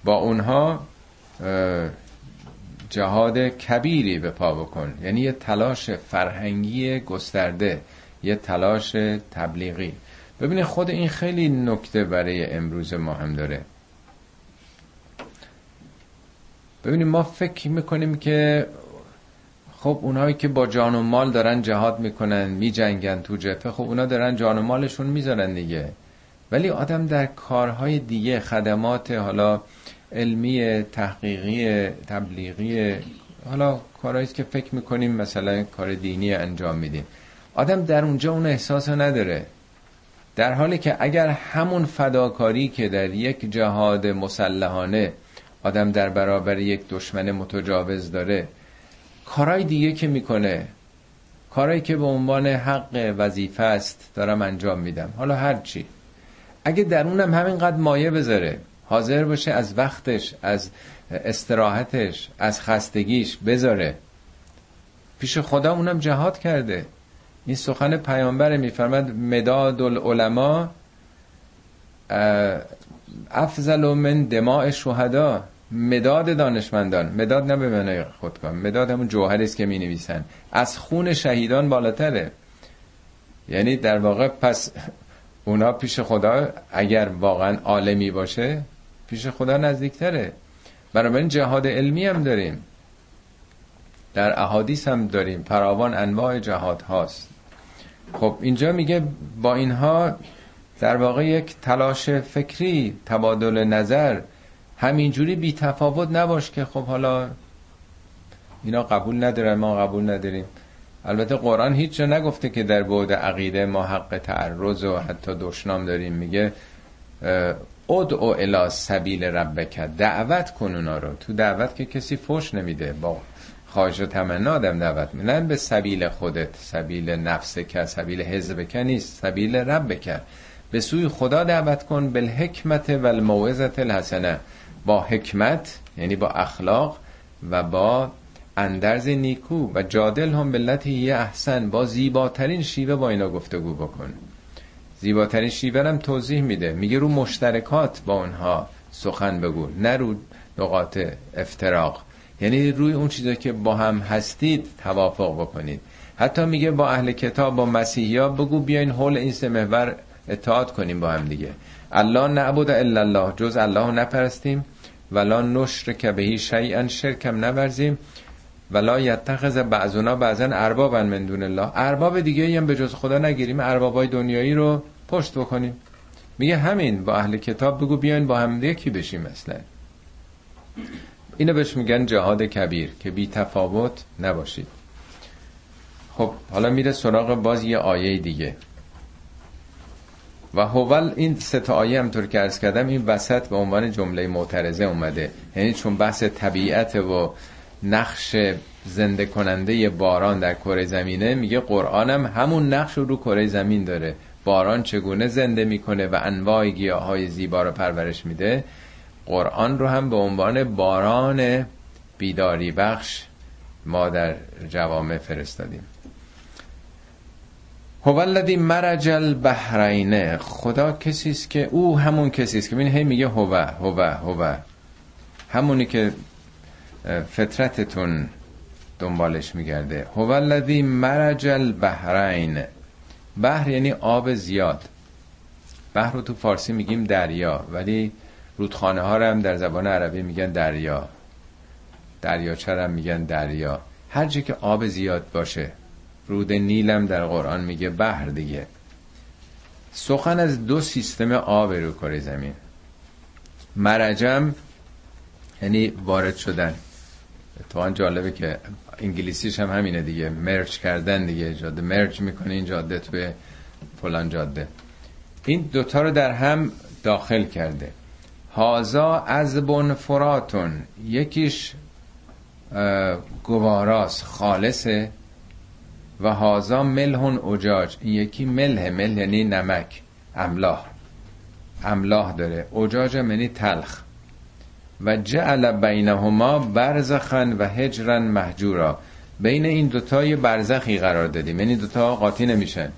با اونها جهاد کبیری به پا بکن. یعنی یه تلاش فرهنگی گسترده. یه تلاش تبلیغی. ببینید خود این خیلی نکته برای امروز ما هم داره. ببینید ما فکر می‌کنیم که خب اونایی که با جان و مال دارن جهاد می‌کنن میجنگن تو جبهه خب اونا دارن جان و مالشون می‌ذارن دیگه. ولی آدم در کارهای دیگه خدمات حالا علمی تحقیقی تبلیغی حالا کارهایی که فکر می‌کنیم مثلا کار دینی انجام میدیم. آدم در اونجا اون احساس نداره. در حالی که اگر همون فداکاری که در یک جهاد مسلحانه آدم در برابر یک دشمن متجاوز داره کارهای دیگه که می‌کنه کارهایی که به عنوان حق وظیفه است دارم انجام میدم. حالا هر چی. اگه درونم همینقدر مایه بذاره حاضر باشه از وقتش از استراحتش از خستگیش بذاره. پیش خدا اونم جهاد کرده. این سخن پیامبر میفرمد مداد العلماء افضل من دماء شهدا. مداد دانشمندان. مداد نه به معنای خودکام مداد همون جوهری است که می نویسن از خون شهیدان بالاتره. یعنی در واقع پس اونا پیش خدا اگر واقعا عالمی باشه پیش خدا نزدیکتره. بنابراین جهاد علمی هم داریم. در احادیث هم داریم. فراوان انواع جهاد هاست خب اینجا میگه با اینها در واقع یک تلاش فکری تبادل نظر همینجوری بی تفاوت نباش که خب حالا اینا قبول ندارن ما قبول نداریم. البته قرآن هیچ جا نگفته که در بعد عقیده ما حق تعرض و حتی دشنام داریم. میگه ادعو الی سبیل ربک دعوت کن اونا رو. تو دعوت که کسی فوش نمیده. با خواهش و تمنا آدم دعوت نه به سبیل خودت سبیل نفس که سبیل حزب که نیست سبیل رب به سوی خدا دعوت کن بالحکمت و الموعظت الحسنه با حکمت یعنی با اخلاق و با اندرز نیکو و جادل هم بلتی احسن. با زیباترین شیوه با اینا گفتگو بکن. زیباترین شیوه هم توضیح میده. میگه رو مشترکات با اونها سخن بگو نه رو نقاط افتراق. یعنی روی اون چیزا که با هم هستید توافق بکنید. حتی میگه با اهل کتاب با مسیحی ها بگو بیاین حول این سه محور اطاعت کنیم با هم دیگه. الله نعبد الا الله جز الله نپرستیم. ولا نشرک بهی شیئا شرکم نورزیم. ولا یتخذ بعضنا بعضا اربابا من دون الله. ارباب دیگه هم به جز خدا نگیریم اربابای دنیایی رو پشت بکنیم. میگه همین با اهل کتاب بگو بیاین با هم یکی بشیم مثلا اینو بهش میگن جهاد کبیر که بی تفاوت نباشید. خب حالا میره سراغ باز یه آیه دیگه. و هوول این سه تا آیه هم طور که ارز کردم این وسط به عنوان جمله معترضه اومده. یعنی چون بحث طبیعت و نقش زنده کننده باران در کره زمینه میگه قرآنم همون نقش رو کره زمین داره. باران چگونه زنده می‌کنه و انواع گیاه های زیبا رو پرورش میده؟ قرآن رو هم به عنوان باران بیداری بخش ما در جوامع فرستادیم. هو الذی مرج البحرین. خدا کسی است که او همون کسی است که ببین هی میگه هو هو هو. همونی که فطرتتون دنبالش میگرده. هو الذی مرج البحرین. بحر یعنی آب زیاد. بحر رو تو فارسی میگیم دریا ولی رودخانه ها رو هم در زبان عربی میگن دریا. دریاچه هم میگن دریا. هر که آب زیاد باشه رود نیلم در قرآن میگه بحر دیگه. سخن از دو سیستم آب رو کره زمین. مرجم یعنی وارد شدن. اتفاقا جالبه که انگلیسیش هم همینه دیگه. مرج کردن دیگه. جاده مرج می‌کنه این جاده توی فلان جاده. این دوتا رو در هم داخل کرده. هازا از بن فراتون یکیش گواراس خالصه. و هازا ملهون اجاج. این یکی مله مله یعنی نمک املاح. املاح داره. اجاج یعنی تلخ. و جعل بینهما برزخن و هجرن محجورا. بین این دوتا یه برزخی قرار دادیم. یعنی دوتا قاطی نمیشن.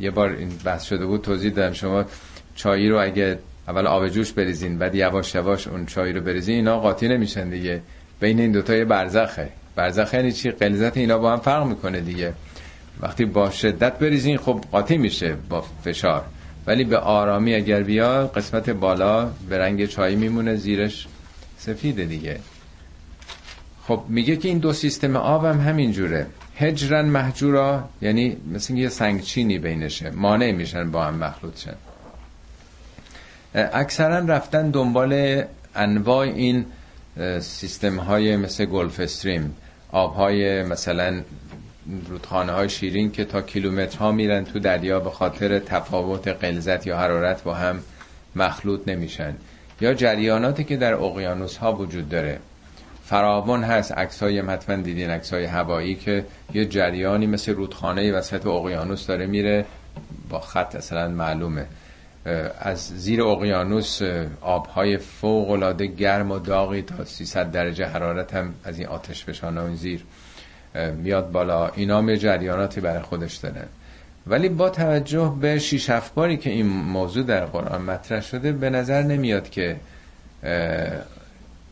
یه بار این بحث شده بود توضیح دادم. شما چایی رو اگه اول آب جوش بریزین بعد یواش یواش اون چای رو بریزین اینا قاطی نمیشن دیگه. بین این دوتا یه برزخه. برزخ یعنی چی؟ قلزت اینا با هم فرق می‌کنه دیگه. وقتی با شدت بریزین خب قاطی میشه با فشار. ولی به آرامی اگر بیا قسمت بالا به رنگ چای میمونه زیرش سفیده دیگه. خب میگه که این دو سیستم آب هم همین جوره. هجرن محجورا یعنی مثل یه سنگچینی بینشه. مانع میشن با هم مخلوط شن. اکثرا رفتن دنبال انواع این سیستم های مثل گلف استریم آب های مثلا رودخانه های شیرین که تا کیلومترها میرن تو دریا به خاطر تفاوت غلظت یا حرارت با هم مخلوط نمیشن. یا جریاناتی که در اقیانوس ها وجود داره. فراوان هست عکسای حتما دیدین عکسای هوایی که یه جریانی مثل رودخانه وسط اقیانوس داره میره با خط اصلا معلومه. از زیر اقیانوس آبهای فوق العاده گرم و داغی تا 300 درجه حرارت هم از این آتش فشان این زیر میاد بالا. اینا می جریاناتی برای خودش دارن ولی با توجه به شیش باری که این موضوع در قرآن مطرح شده به نظر نمیاد که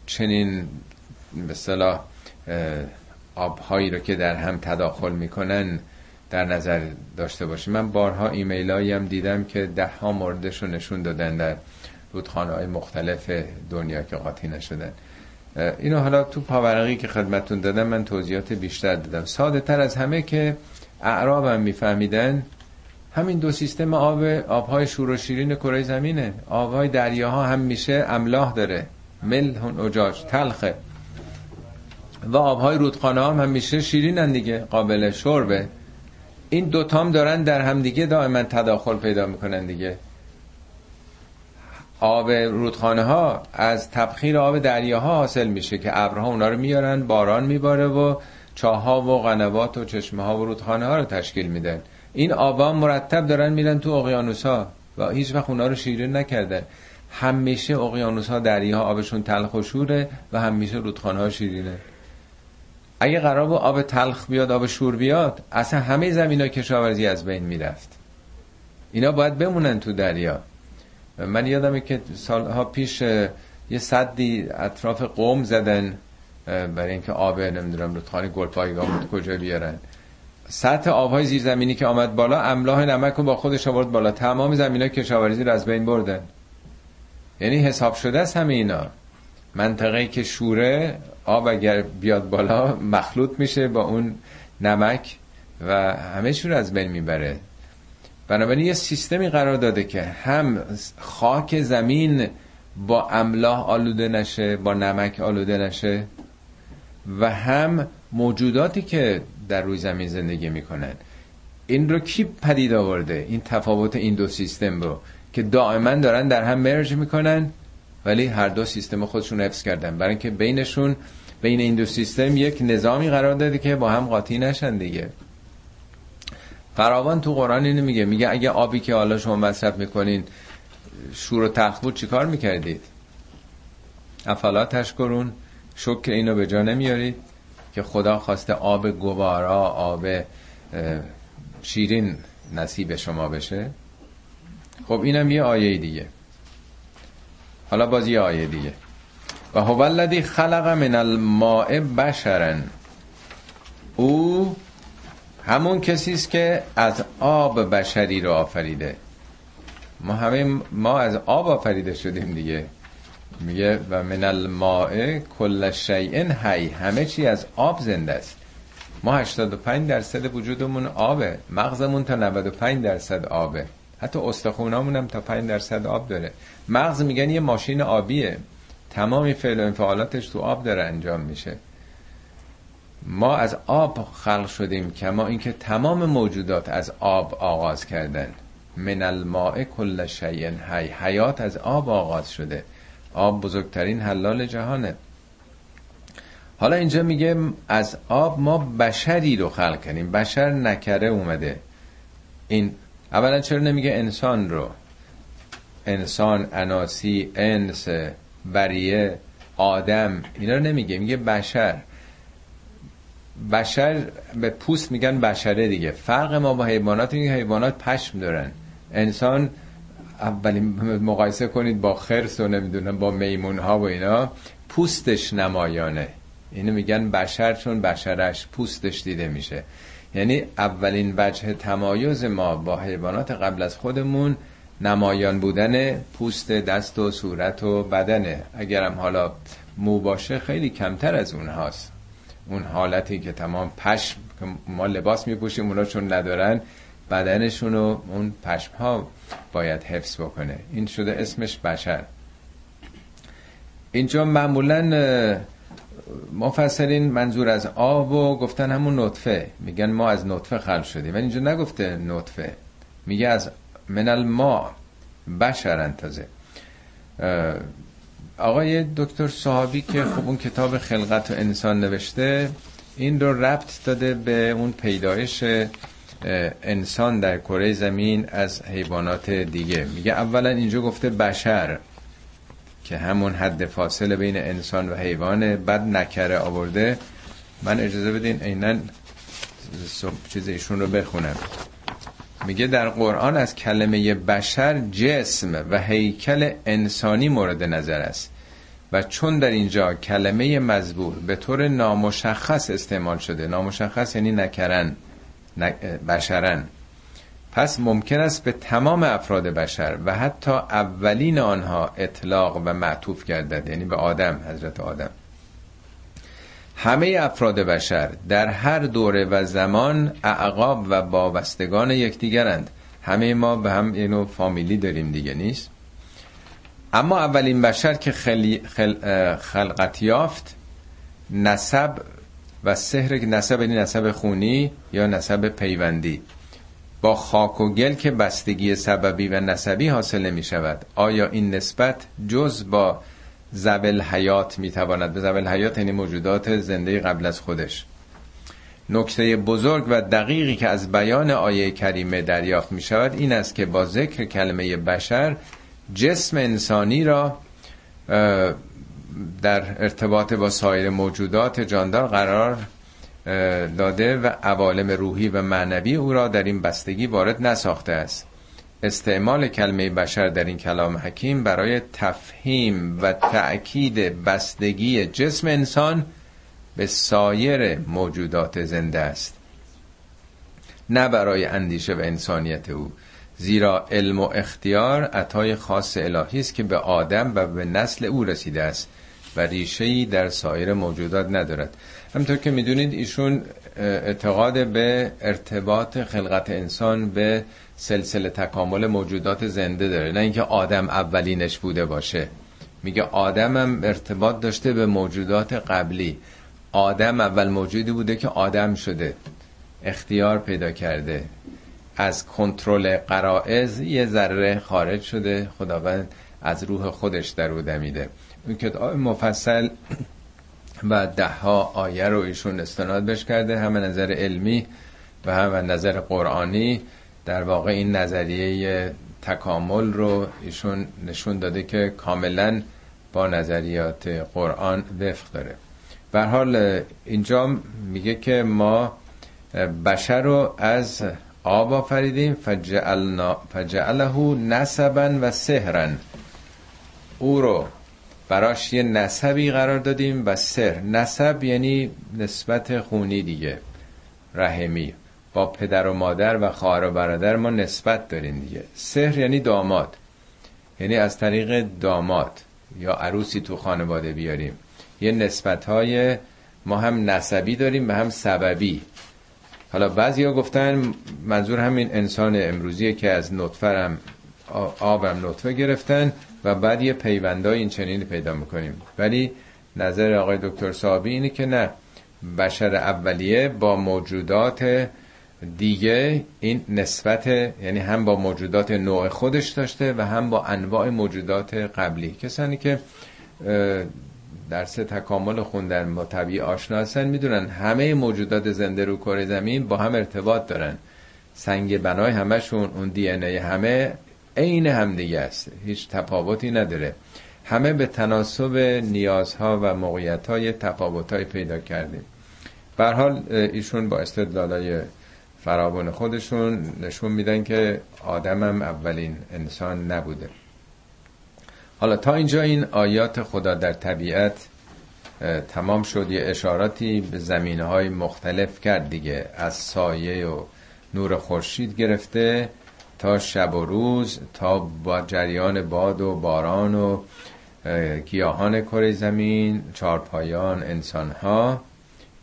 چنین به صلاح آبهایی رو که در هم تداخل می‌کنن در نظر داشته باشیم من بارها ایمیل هم دیدم که ده ها موردش رو نشون دادن در رودخانه های مختلف دنیا که قاطی نشدن. اینو حالا تو پاورقی که خدمتون دادم من توضیحات بیشتر دادم. ساده تر از همه که اعراب هم میفهمیدن همین دو سیستم آب آبهای شور و شیرین کره زمینه. آبهای دریاها هم میشه املاح داره. ملح اجاج تلخه و آبهای رودخانه هم, هم میشه شیرینن دیگه قابل شربه. این دوتام دارن در همدیگه دائما تداخل پیدا می‌کنن دیگه. آب رودخانه ها از تبخیر آب دریاها حاصل میشه که ابرها اونا رو میارن باران میباره و چاها و قنوات و چشمه ها و رودخانه ها رو تشکیل میدن. این آبا مرتب دارن میرن تو اقیانوس ها و هیچ وقت اونا رو شیرین نکردن. همیشه اقیانوس ها دریا آبشون تلخ و شوره و همیشه رودخانه ها شیرینه. اگه قرار بود آب تلخ بیاد آب شور بیاد اصلا همه زمین ها کشاورزی از بین می‌رفت. اینا باید بمونن تو دریا. من یادمه که سالها پیش یه صدی اطراف قوم زدن برای اینکه آب نمی‌دونم رودخانه گلپایگاه کجا بیارن. سطح آبهای زیرزمینی که آمد بالا املاح نمک رو با خودش آورد بالا. تمام زمین های کشاورزی رو از بین بردن. یعنی حساب شده است همه اینا. منطقه که شوره آب اگر بیاد بالا مخلوط میشه با اون نمک و همه شور از بین می‌بره. بنابراین یه سیستمی قرار داده که هم خاک زمین با املاح آلوده نشه با نمک آلوده نشه و هم موجوداتی که در روی زمین زندگی می‌کنن. این رو کی پدید آورده؟ این تفاوت این دو سیستم رو که دائما دارن در هم مرج می‌کنن. ولی هر دو سیستم خودشون حفظ کردن. برای اینکه بینشون بین این دو سیستم یک نظامی قرار داده که با هم قاطی نشن دیگه. فراوان تو قرآن اینو میگه میگه اگه آبی که حالا شما مصرف می‌کنین شور و تخت بود چیکار می‌کردید؟ افلا تشکرون شکر اینو به جا نمیارید که خدا خواسته آب گوارا آب شیرین نصیب شما بشه. خب اینم یه آیه دیگه. حالا باز یه آیه دیگه. و هو الذی خلق من الماء بشرا. او همون کسی است که از آب بشری رو آفریده. ما همه ما از آب آفریده شدیم دیگه. میگه و من الماء کل شیء حی. همه چی از آب زنده است. ما 85 درصد وجودمون آبه. مغزمون تا 95 درصد آبه. حتی استخونامون هم تا 5 درصد آب داره. مغز میگن یه ماشین آبیه. تمامی فعل و انفعالاتش تو آب داره انجام میشه. ما از آب خلق شدیم کما اینکه تمام موجودات از آب آغاز کردن. من الماء کل شیء حی. حیات از آب آغاز شده. آب بزرگترین حلال جهانه. حالا اینجا میگه از آب ما بشری رو خلق کنیم بشر نکره اومده. این اولا چرا نمیگه انسان رو؟ انسان اناسی انس بریه آدم اینا رو نمیگه. میگه بشر. بشر به پوست میگن بشره دیگه. فرق ما با حیوانات اینه حیوانات پشم دارن. انسان اولین مقایسه کنید با خرس و نمی‌دونم با میمون ها و اینا پوستش نمایانه. اینو میگن بشر چون بشرش پوستش دیده میشه. یعنی اولین وجه تمایز ما با حیوانات قبل از خودمون نمایان بودن پوست دست و صورت و بدنه. اگرم حالا مو باشه خیلی کمتر از اونهاست. اون حالتی که تمام پشم ما لباس میپوشیم اونا چون ندارن بدنشون و اون پشم ها باید حفظ بکنه. این شده اسمش بشر. اینجا معمولا مفسرین منظور از آب و گفتن همون نطفه. میگن ما از نطفه خلق شدیم. ولی اینجا نگفته نطفه. میگه از من الما بشر تازه آقای دکتر صحابی که خب اون کتاب خلقت و انسان نوشته این رو ربط داده به اون پیدایش انسان در کره زمین از حیوانات دیگه. میگه اولا اینجا گفته بشر. که همون حد فاصله بین انسان و حیوان بد نکره آورده من اجازه بدین اینن چیز ایشون رو بخونم. میگه در قرآن از کلمه بشر جسم و هیکل انسانی مورد نظر است و چون در اینجا کلمه مزبور به طور نامشخص استعمال شده نامشخص یعنی نکرن بشرن. پس ممکن است به تمام افراد بشر و حتی اولین آنها اطلاق و معطوف گردد یعنی به آدم حضرت آدم. همه افراد بشر در هر دوره و زمان اعقاب و بابستگان یکدیگرند. همه ما به هم اینو فامیلی داریم دیگه نیست؟ اما اولین بشر که خل... خلقت یافت نسب و سهر نسب یعنی نسب خونی یا نسب پیوندی. با خاک و گل که بستگی سببی و نسبی حاصل نمی شود آیا این نسبت جز با زبل حیات می تواند به زبل حیات یعنی موجودات زنده قبل از خودش. نکته بزرگ و دقیقی که از بیان آیه کریمه دریافت می شود این است که با ذکر کلمه بشر جسم انسانی را در ارتباط با سایر موجودات جاندار قرار داده و عوالم روحی و معنوی او را در این بستگی وارد نساخته است. استعمال کلمه بشر در این کلام حکیم برای تفهیم و تأکید بستگی جسم انسان به سایر موجودات زنده است. نه برای اندیشه و انسانیت او زیرا علم و اختیار عطای خاص الهی است که به آدم و به نسل او رسیده است و ریشه‌ای در سایر موجودات ندارد. همطور که می‌دونید ایشون اعتقاد به ارتباط خلقت انسان به سلسله تکامل موجودات زنده داره. نه اینکه آدم اولینش بوده باشه. میگه آدم هم ارتباط داشته به موجودات قبلی. آدم اول موجودی بوده که آدم شده. اختیار پیدا کرده. از کنترل قرائز یه ذره خارج شده. خداوند از روح خودش در او دمیده. اون کتاب مفصل و ده ها آیه رو ایشون استناد بش کرده همه نظر علمی و هم نظر قرآنی. در واقع این نظریه تکامل رو ایشون نشون داده که کاملا با نظریات قرآن وفق داره. حال اینجا میگه که ما بشر رو از آب آفریدیم فجعله نسبا و سهرن او رو براش یه نسبی قرار دادیم و سر. نسب یعنی نسبت خونی دیگه رحمی. با پدر و مادر و خواهر و برادر ما نسبت داریم دیگه. سهر یعنی داماد. یعنی از طریق داماد یا عروسی تو خانواده بیاریم. یه نسبت های ما هم نسبی داریم و هم سببی. حالا بعضی ها گفتن منظور همین انسان امروزیه که از نطفه هم آبم نطفه گرفتن. و بعد یه پیوندای این چنینی پیدا می‌کنیم. ولی نظر آقای دکتر صابی اینه که نه بشر اولیه با موجودات دیگه این نسبت یعنی هم با موجودات نوع خودش داشته و هم با انواع موجودات قبلی. کسانی که درس تکامل خوندن با طبیعی آشنا هستن می‌دونن همه موجودات زنده رو کره زمین با هم ارتباط دارن. سنگ بنای همشون اون دی ای همه عین هم دیگه است. هیچ تفاوتی نداره. همه به تناسب نیازها و موقعیت تفاوت پیدا کردیم. به حال ایشون با استدلالای فراوان خودشون نشون میدن که آدمم اولین انسان نبوده. حالا تا اینجا این آیات خدا در طبیعت تمام شد. یه اشاراتی به زمینه های مختلف کرد دیگه. از سایه و نور خورشید گرفته تا شب و روز تا با جریان باد و باران و گیاهان کره زمین چارپایان انسانها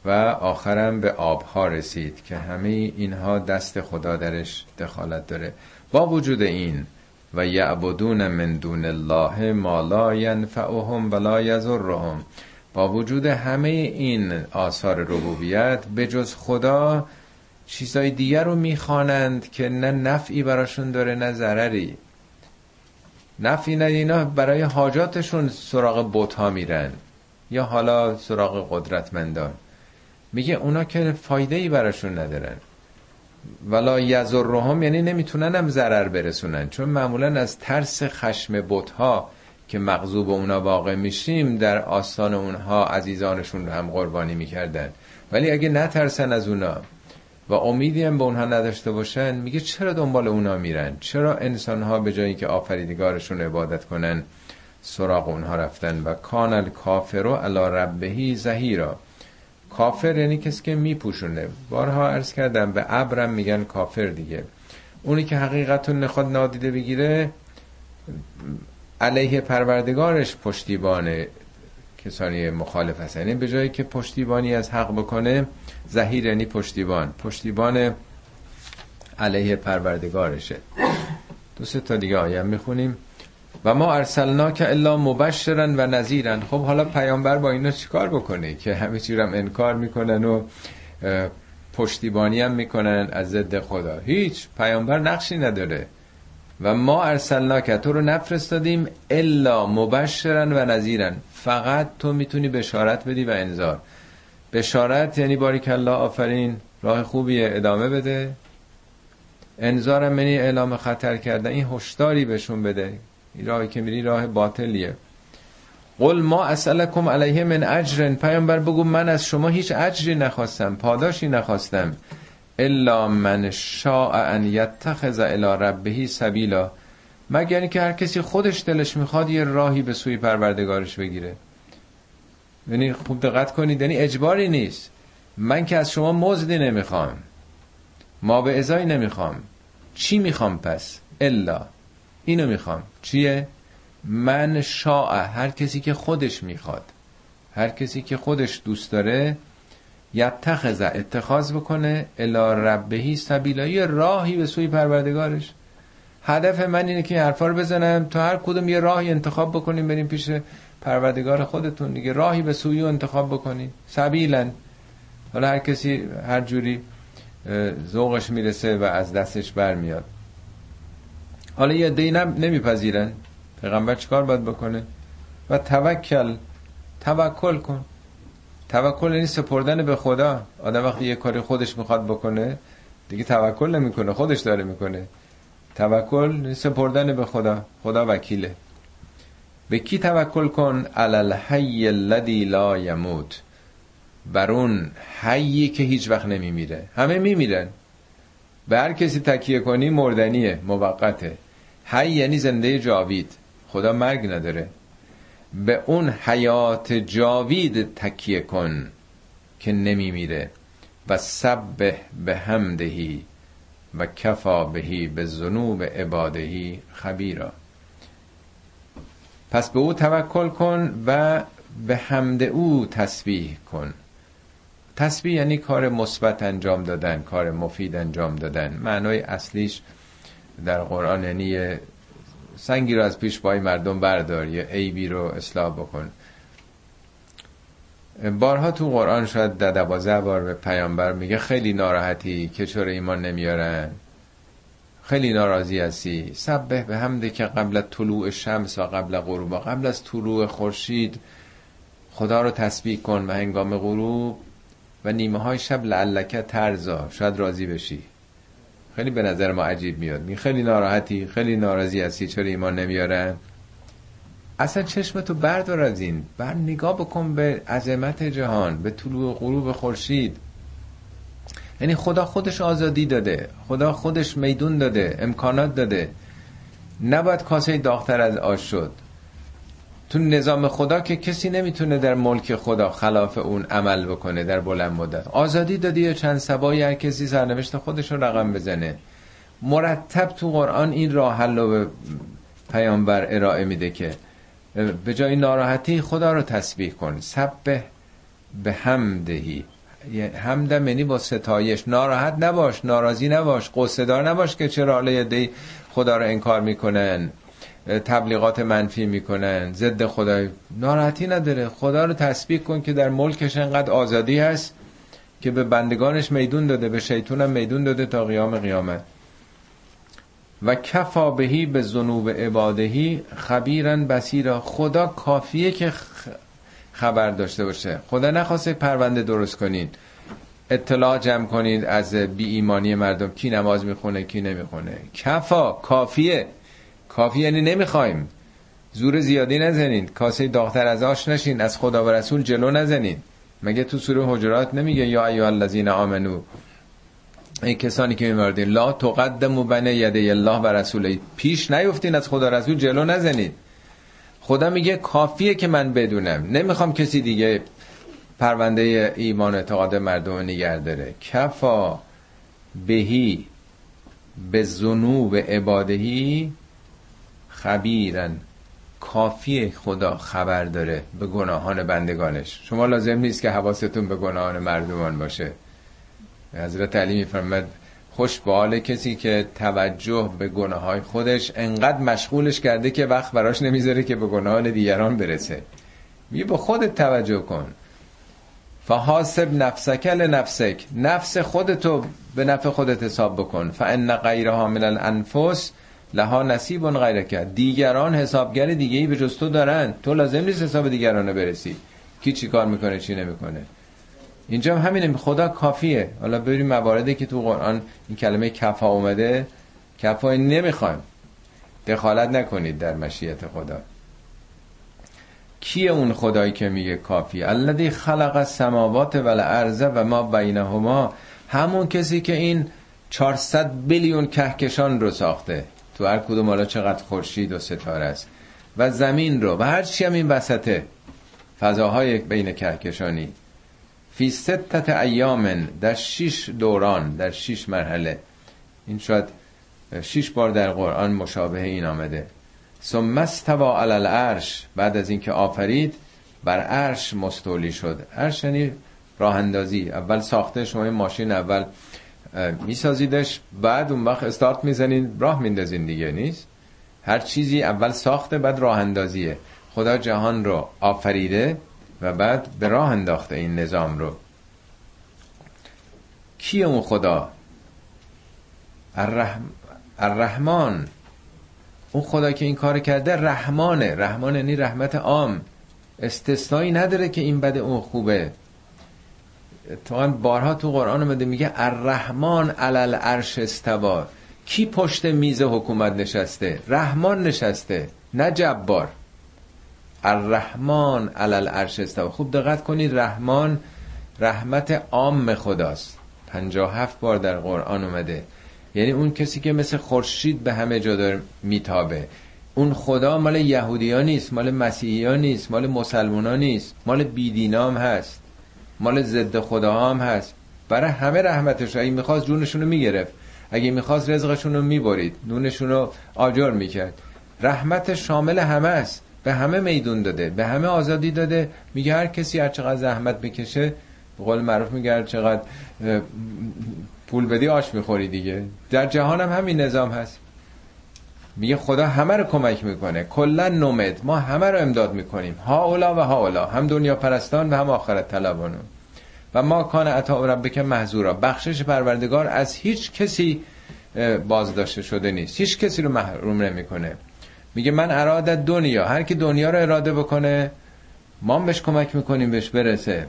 و آخرم به آبها رسید که همه اینها دست خدا درش دخالت داره. با وجود این و یعبدون من دون الله ما لا ینفعهم ولا یضرهم. با وجود همه این آثار ربوبیت به جز خدا چیزای دیگر رو می‌خوانند که نه نفعی براشون داره نه ضرری. نفعی نه اینا برای حاجاتشون سراغ بوت میرن یا حالا سراغ قدرتمندان. میگه اونا که فایده ای براشون ندارن. ولا یزرهم یعنی نمی‌تونن هم ضرر برسونن. چون معمولا از ترس خشم بتها که مغضوب اونا واقع میشیم در آستان اونها عزیزانشون رو هم قربانی می‌کردن. ولی اگه نترسن از اونا و امیدی هم به اونها نداشته باشن میگه چرا دنبال اونا میرن؟ چرا انسانها به جایی که آفریدگارشون عبادت کنن سراغ اونها رفتن؟ و کانل کافرو علا ربهی زهیرا. کافر یعنی کسی که میپوشونه. بارها عرض کردم به ابرم میگن کافر دیگه. اونی که حقیقت رو نخواد نادیده بگیره علیه پروردگارش پشتیبانه. کسانی مخالف هستن. یعنی به جایی که پشتیبانی از حق بکنه زهیر یعنی پشتیبان. پشتیبان علیه پروردگارشه. دو سه تا دیگه آیم می‌خونیم. و ما ارسلنا که الا مبشرن و نظیرن خب حالا پیامبر با اینا چیکار بکنه که همه چی هم انکار می‌کنن و پشتیبانی هم می‌کنن از ضد خدا. هیچ پیامبر نقشی نداره. و ما ارسلنا که تو رو نفرستادیم الا مبشرن و نظیرن فقط تو می‌تونی بشارت بدی و انذار. بشارت یعنی باری الله آفرین راه خوبیه ادامه بده. انذارم منی یعنی اعلام خطر کردن. این هشداری بهشون بده. این راهی که میری راه باطلیه. قل ما اسألکم علیه من اجرن. پیامبر بگو من از شما هیچ اجری نخواستم پاداشی نخواستم الا من شاء ان یتخذ الى ربه سبیلا. مگر اینکه هر کسی خودش دلش می‌خواد یه راهی به سوی پروردگارش بگیره. یعنی خوب دقت کنید یعنی اجباری نیست. من که از شما مزدی نمی‌خوام ما به ازایی نمی‌خوام. چی می‌خوام پس؟ الا. اینو می‌خوام. چیه؟ من شاع هر کسی که خودش می‌خواد هر کسی که خودش دوست داره یتخذ اتخاذ بکنه الا ربهی سبیلا. یه راهی به سوی پروردگارش. هدف من اینه که حرفا رو بزنم تا هر کدوم یه راهی انتخاب بکنیم بریم پیش پروردگار خودتون. دیگه راهی به سوی انتخاب بکنیم سبیلا. حالا هر کسی هر جوری ذوقش می‌رسه و از دستش برمیاد. حالا یه دی نمیپذیرن پیغمبر چیکار باید بکنه؟ و توکل. توکل کن. توکل یعنی سپردن به خدا. آدم وقتی یه کاری خودش می‌خواد بکنه دیگه توکل نمی‌کنه. خودش داره می‌کنه. توکل سپردن به خدا خدا وکیله. به کی توکل کن؟ علل حی الذی لا یموت. بر اون حیی که هیچ وقت نمیمیره. همه میمیرن. به هر کسی تکیه کنی مردنیه موقته. حی یعنی زنده جاوید. خدا مرگ نداره. به اون حیات جاوید تکیه کن که نمیمیره. و سبه به همدهی. و کفا بهی به زنوب عبادهی خبیرا. پس به او توکل کن و به حمد او تسبیح کن. تسبیح یعنی کار مثبت انجام دادن کار مفید انجام دادن. معنای اصلیش در قرآن یعنی سنگی رو از پیش پای مردم بردار یا عیبی رو اصلاح بکن. بارها تو قرآن شاید در دوازه بار به پیامبر میگه خیلی ناراحتی که چرا ایمان نمیارن. خیلی ناراضی هستی. سبه به همده که قبل طلوع شمس و قبل غروب قبل از طلوع خورشید خدا رو تسبیح کن و هنگام غروب و نیمه های شب لعلکه ترزا شاید راضی بشی. خیلی به نظر ما عجیب میاد. می خیلی ناراحتی خیلی ناراضی هستی چرا ایمان نمیارن؟ اصلا چشمتو بردار از این. بر نگاه بکن به عظمت جهان به طلوع غروب خورشید. یعنی خدا خودش آزادی داده خدا خودش میدون داده امکانات داده. نباید کاسه داختر از آش شد. تو نظام خدا که کسی نمی‌تونه در ملک خدا خلاف اون عمل بکنه در بلند مدت. آزادی دادی یا چند سبایی هر کسی سرنوشت خودش رو رقم بزنه. مرتب تو قرآن این راه حل رو به پیامبر ارائه میده که به جای ناراحتی خدا رو تسبیح کن. سبه به همدهی همدم یعنی با ستایش. ناراحت نباش ناراضی نباش قصدار نباش که چرا حالا دی خدا رو انکار می‌کنن تبلیغات منفی می‌کنن ضد خدای ناراحتی نداره. خدا رو تسبیح کن که در ملکش انقدر آزادی هست که به بندگانش میدون داده به شیطونم میدون داده تا قیام قیامت. و کفا بهی به زنوب عبادهی خبیرن بسیرا خدا کافیه که خبر داشته باشه. خدا نخواسته پرونده درست کنین. اطلاع جمع کنید از بی ایمانی مردم. کی نماز می‌خونه کی نمی‌خونه. کفا کافیه. کافی یعنی نمی‌خوایم. زور زیادی نزنین. کاسه داختر از آش نشین. از خدا و رسول جلو نزنین. مگه تو سوره حجرات نمیگه یا ایها الذین آمنو کسانی که میمردین لا تقدمو بین یده الله و رسوله. پیش نیفتین از خدا رسول جلو نزنید. خدا میگه کافیه که من بدونم. نمی‌خوام کسی دیگه پرونده ایمان اعتقاد مردم نگر داره. کفا بهی به زنوب عبادهی خبیرن. کافی خدا خبر داره به گناهان بندگانش. شما لازم نیست که حواستون به گناهان مردمان باشه. حضرت علی میفرمد خوش به حال کسی که توجه به گناه های خودش انقدر مشغولش کرده که وقت براش نمی‌ذاره که به گناهان دیگران برسه. می به خودت توجه کن. فحاسب نفسک لنفسک نفس خودتو به نفع خودت حساب بکن. فان غیرها من الانفس لها نصیب غیر کرد دیگران حسابگر دیگه ای به جز تو دارن تو لازم نیست حساب دیگران برسی. کی چی کار می‌کنه چی نمی‌کنه؟ اینجا همینه خدا کافیه. حالا بریم مواردی که تو قرآن این کلمه کفا اومده. کفا نمی‌خوایم. دخالت نکنید در مشیت خدا. کیه اون خدایی که میگه کافی؟ الذی خلق السماوات والارض و ما بینهما. همون کسی که این 400 بیلیون کهکشان رو ساخته. تو هر کدوم حالا چقدر خورشید و ستاره است. و زمین رو. و هر چی هم این وسطه. فضاهای بین کهکشانی. فی ستت ایامن در شش دوران در شش مرحله. این شاید شش بار در قرآن مشابه این آمده. ثم استوا علی العرش. بعد از اینکه آفرید بر عرش مستولی شد. عرش یعنی راه اندازی. اول ساخته شما این ماشین اول میسازیدش. بعد اون وقت استارت می‌زنین راه میندازین دیگه نیست؟ هر چیزی اول ساخته بعد راه اندازیه. خدا جهان رو آفریده. و بعد به راه انداخته این نظام رو. کیه اون خدا؟ الرحم... الرحمن. اون خدا که این کار کرده رحمانه. رحمان یعنی رحمت عام. استثنایی نداره که این بده اون خوبه. تو بارها تو قرآن اومده میگه الرحمن علل عرش استوا کی پشت میز حکومت نشسته؟ رحمان نشسته نه جبار. الرحمن علل عرش استوا خوب دقت کنید رحمان رحمت عام خداست. پنجاه هفت بار در قرآن اومده. یعنی اون کسی که مثل خورشید به همه جا داره میتابه. اون خدا مال یهودیان نیست مال مسیحیان نیست مال مسلمان نیست مال بیدینام هست مال ضد خدا هم هست. برای همه رحمتش اگه می‌خواست جونشون رو می‌گرفت اگه می‌خواست رزقشون رو می‌برید نونشون رو آجر می‌کرد. رحمت شامل همه است. به همه میدون داده به همه آزادی داده. میگه هر کسی هر چقدر زحمت بکشه به قول معروف میگه هر چقدر پول بدی آش می‌خوری دیگه. در جهان هم همین نظام هست. میگه خدا همه رو کمک می‌کنه. کلا نومد ما همه رو امداد می‌کنیم. ها اولا و ها اولا هم دنیا پرستان و هم آخرت طلبانو. و ما کان عطا ربک محظورا بخشش پروردگار از هیچ کسی باز داشته شده نیست. هیچ کسی رو محروم نمی‌کنه. میگه من اراده دنیا هر کی دنیا رو اراده بکنه ما بهش کمک می‌کنیم بهش برسه.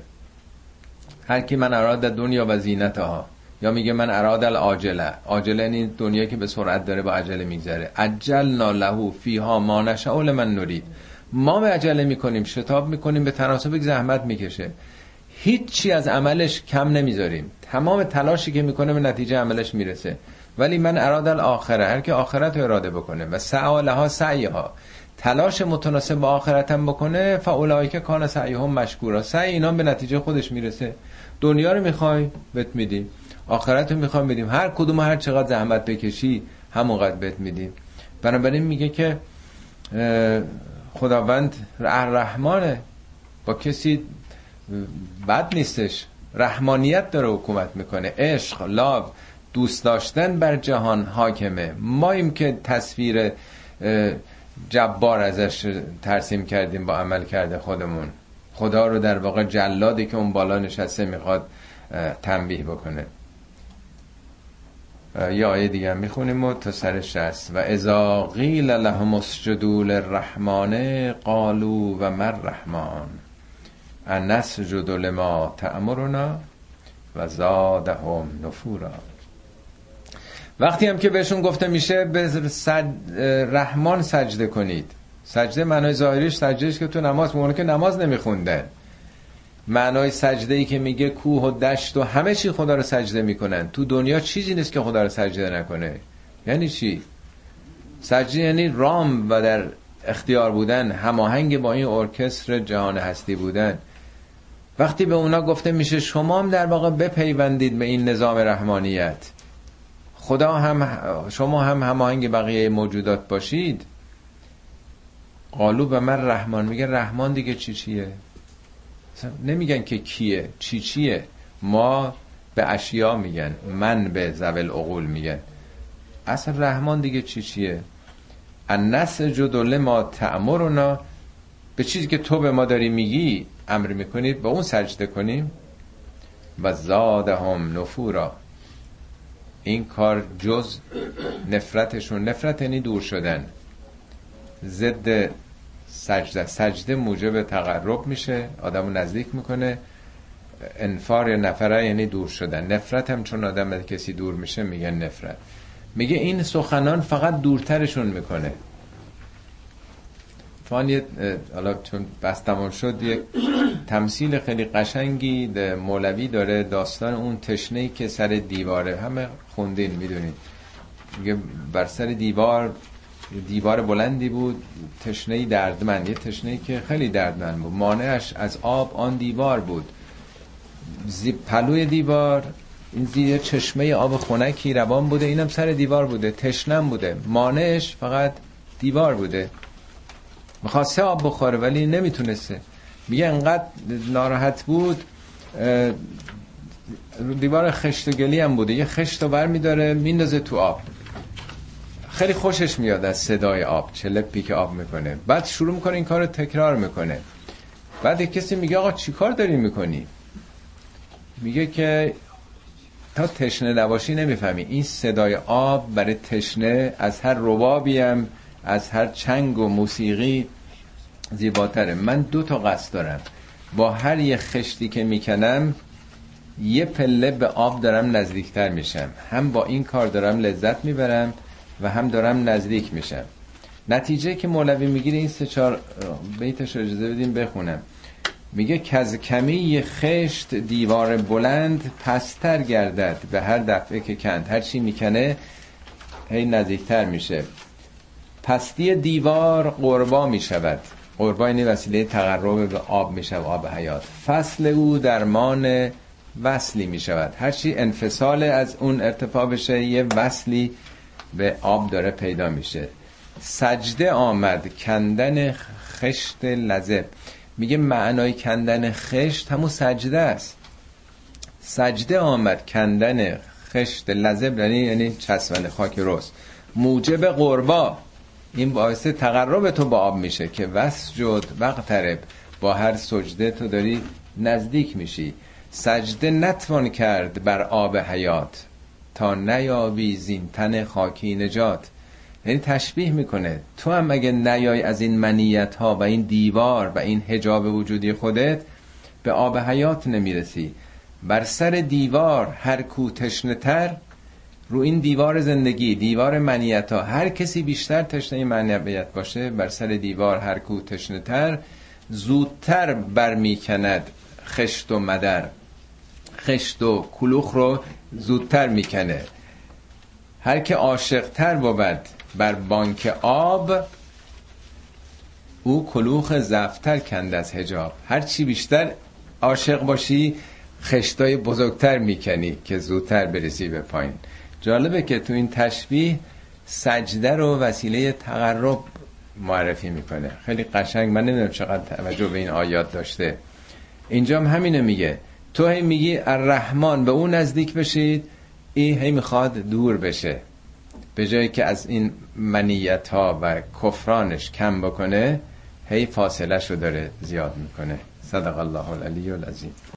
هر کی من اراده دنیا و زینتها یا میگه من اراد العاجله. عاجله این دنیا که به سرعت داره با عجله میگذره. عجلنا له فیها ما نشاء من نرید. ما به عجله می‌کنیم شتاب می‌کنیم به تناسب زحمت می‌کشه. هیچی از عملش کم نمی‌ذاریم. تمام تلاشی که می‌کنه به نتیجه عملش می‌رسه. ولی من اراد الاخره هر که آخرت رو اراده بکنه. و سعالها سعیها. تلاش متناسب با آخرتم بکنه فاولایی که کان سعیهم مشکورا. سعی اینا به نتیجه خودش می‌رسه. دنیا رو می‌خوای بهت میدیم. آخرت رو می‌خوام بدیم. هر کدوم هر چقدر زحمت بکشی همونقدر بهت میدیم. بنابراین میگه که خداوند رحمانه با کسی بد نیستش. رحمانیت داره حکومت می‌کنه. عشق لاو دوست داشتن بر جهان حاکمه. ماییم که تصویر جبار ازش ترسیم کردیم با عمل کرده خودمون. خدا رو در واقع جلادی که اون بالا نشسته می‌خواد تنبیه بکنه. یا آیه دیگه می‌خونیم و تا سرش هست و ازا قیل لهم اسجدوا للرحمن قالوا و مر رحمان ان نسجد لما تأمرنا و زادهم نفورا. وقتی هم که بهشون گفته میشه به سج... رحمان سجده کنید. سجده معنای ظاهریش سجدهش که تو نماز مونه که نماز نمیخوندن. معنای سجده ای که میگه کوه و دشت و همه چی خدا رو سجده می‌کنن. تو دنیا چیزی نیست که خدا رو سجده نکنه. یعنی چی؟ سجده یعنی رام و در اختیار بودن هماهنگ با این ارکستر جهان هستی بودن. وقتی به اونا گفته میشه شما هم در واقع بپیوندید به این نظام رحمانیت. خدا هم شما هم هماهنگ بقیه موجودات باشید. قالو به من رحمان. میگه رحمان دیگه چی چیه؟ نمیگن که کیه. چی چیه؟ ما به اشیا میگن. من به زول عقول میگن. اصلا رحمان دیگه چی چیه؟ النس جدول ما تعمرنا به چیزی که تو به ما داری میگی امر می‌کنید با اون سجده کنیم. و زادهم نفورا. این کار جز نفرتشون نفرت یعنی دور شدن. ضد سجده سجده موجب تقرب میشه آدمو نزدیک می‌کنه. انفار یا نفره یعنی دور شدن. نفرت هم چون آدم کسی دور میشه میگن نفرت. میگه این سخنان فقط دورترشون می‌کنه. فان یه حالا چون بس تمام شد یک تمثیل خیلی قشنگی مولوی داره داستان اون تشنه که سر دیواره همه خوندین می‌دونید میگه بر سر دیوار دیوار بلندی بود تشنه دردمند یه تشنه که خیلی دردمند بود. مانعش از آب آن دیوار بود. زی پلوی دیوار این زیر چشمه آب خونکی روان بوده اینم سر دیوار بوده تشنم بوده. مانعش فقط دیوار بوده. می‌خواسته آب بخوره ولی نمی‌تونسته. میگه انقدر ناراحت بود دیوار خشت و گلی هم بوده. یه خشت رو بر میداره میندازه تو آب. خیلی خوشش میاد از صدای آب چلپی که آب می‌کنه. بعد شروع می‌کنه این کار تکرار می‌کنه. بعد یک کسی میگه آقا چی کار داری می‌کنی؟ میگه که تا تشنه نباشی نمی‌فهمی. این صدای آب برای تشنه از هر روابی هم از هر چنگ و موسیقی زیباتره. من دو تا قصد دارم. با هر یه خشتی که می‌کنم یه پله به آب دارم نزدیکتر میشم. هم با این کار دارم لذت می‌برم و هم دارم نزدیک میشم. نتیجه که مولوی می‌گیره این سه چهار بیتش اجازه بدیم بخونم. میگه کز کمی خشت دیوار بلند پستر گردد به هر دفعه که کند. هر چی می‌کنه هی نزدیکتر میشه. پستی دیوار قربا می‌شود قربا این وسیله تقرب به آب می‌شود آب حیات. فصل او درمان وصلی می‌شود هرچی انفصال از اون ارتفاع بشه یه وصلی به آب داره پیدا میشه. سجده آمد کندن خشت لذب میگه معنای کندن خشت همون سجده است. سجده آمد کندن خشت لذب یعنی یعنی چسبن خاک رست. موجب قربا. این باعث تقرب تو با آب میشه که وسجد وقترب با هر سجده تو داری نزدیک میشی. سجده نتوان کرد بر آب حیات. تا نیابی زین تن خاکی نجات. یعنی تشبیه می‌کنه. تو هم اگه نیای از این منیت ها و این دیوار و این حجاب وجودی خودت به آب حیات نمی‌رسی. بر سر دیوار هر کو تشنه رو این دیوار زندگی دیوار منیت ها هر کسی بیشتر تشنه منیت باشه بر سر دیوار هر کو تشنه تر زودتر برمیکند خشت و مدر. خشت و کلوخ رو زودتر می‌کنه. هر که عاشق تر بود بر بانک آب او کلوخ زفتر کند از هجاب هر چی بیشتر عاشق باشی خشتای بزرگتر می‌کنی که زودتر برسی به پایین. جالبه که تو این تشبیه سجده رو وسیله تقرب معرفی می‌کنه. خیلی قشنگ من نمی‌دونم چقدر توجه به این آیات داشته. اینجا هم همینه میگه. تو هی میگی الرحمن به اون نزدیک بشید این هی می‌خواد دور بشه. به جایی که از این منیت ها و کفرانش کم بکنه هی فاصله شو داره زیاد می‌کنه. صدق الله العلی العظیم.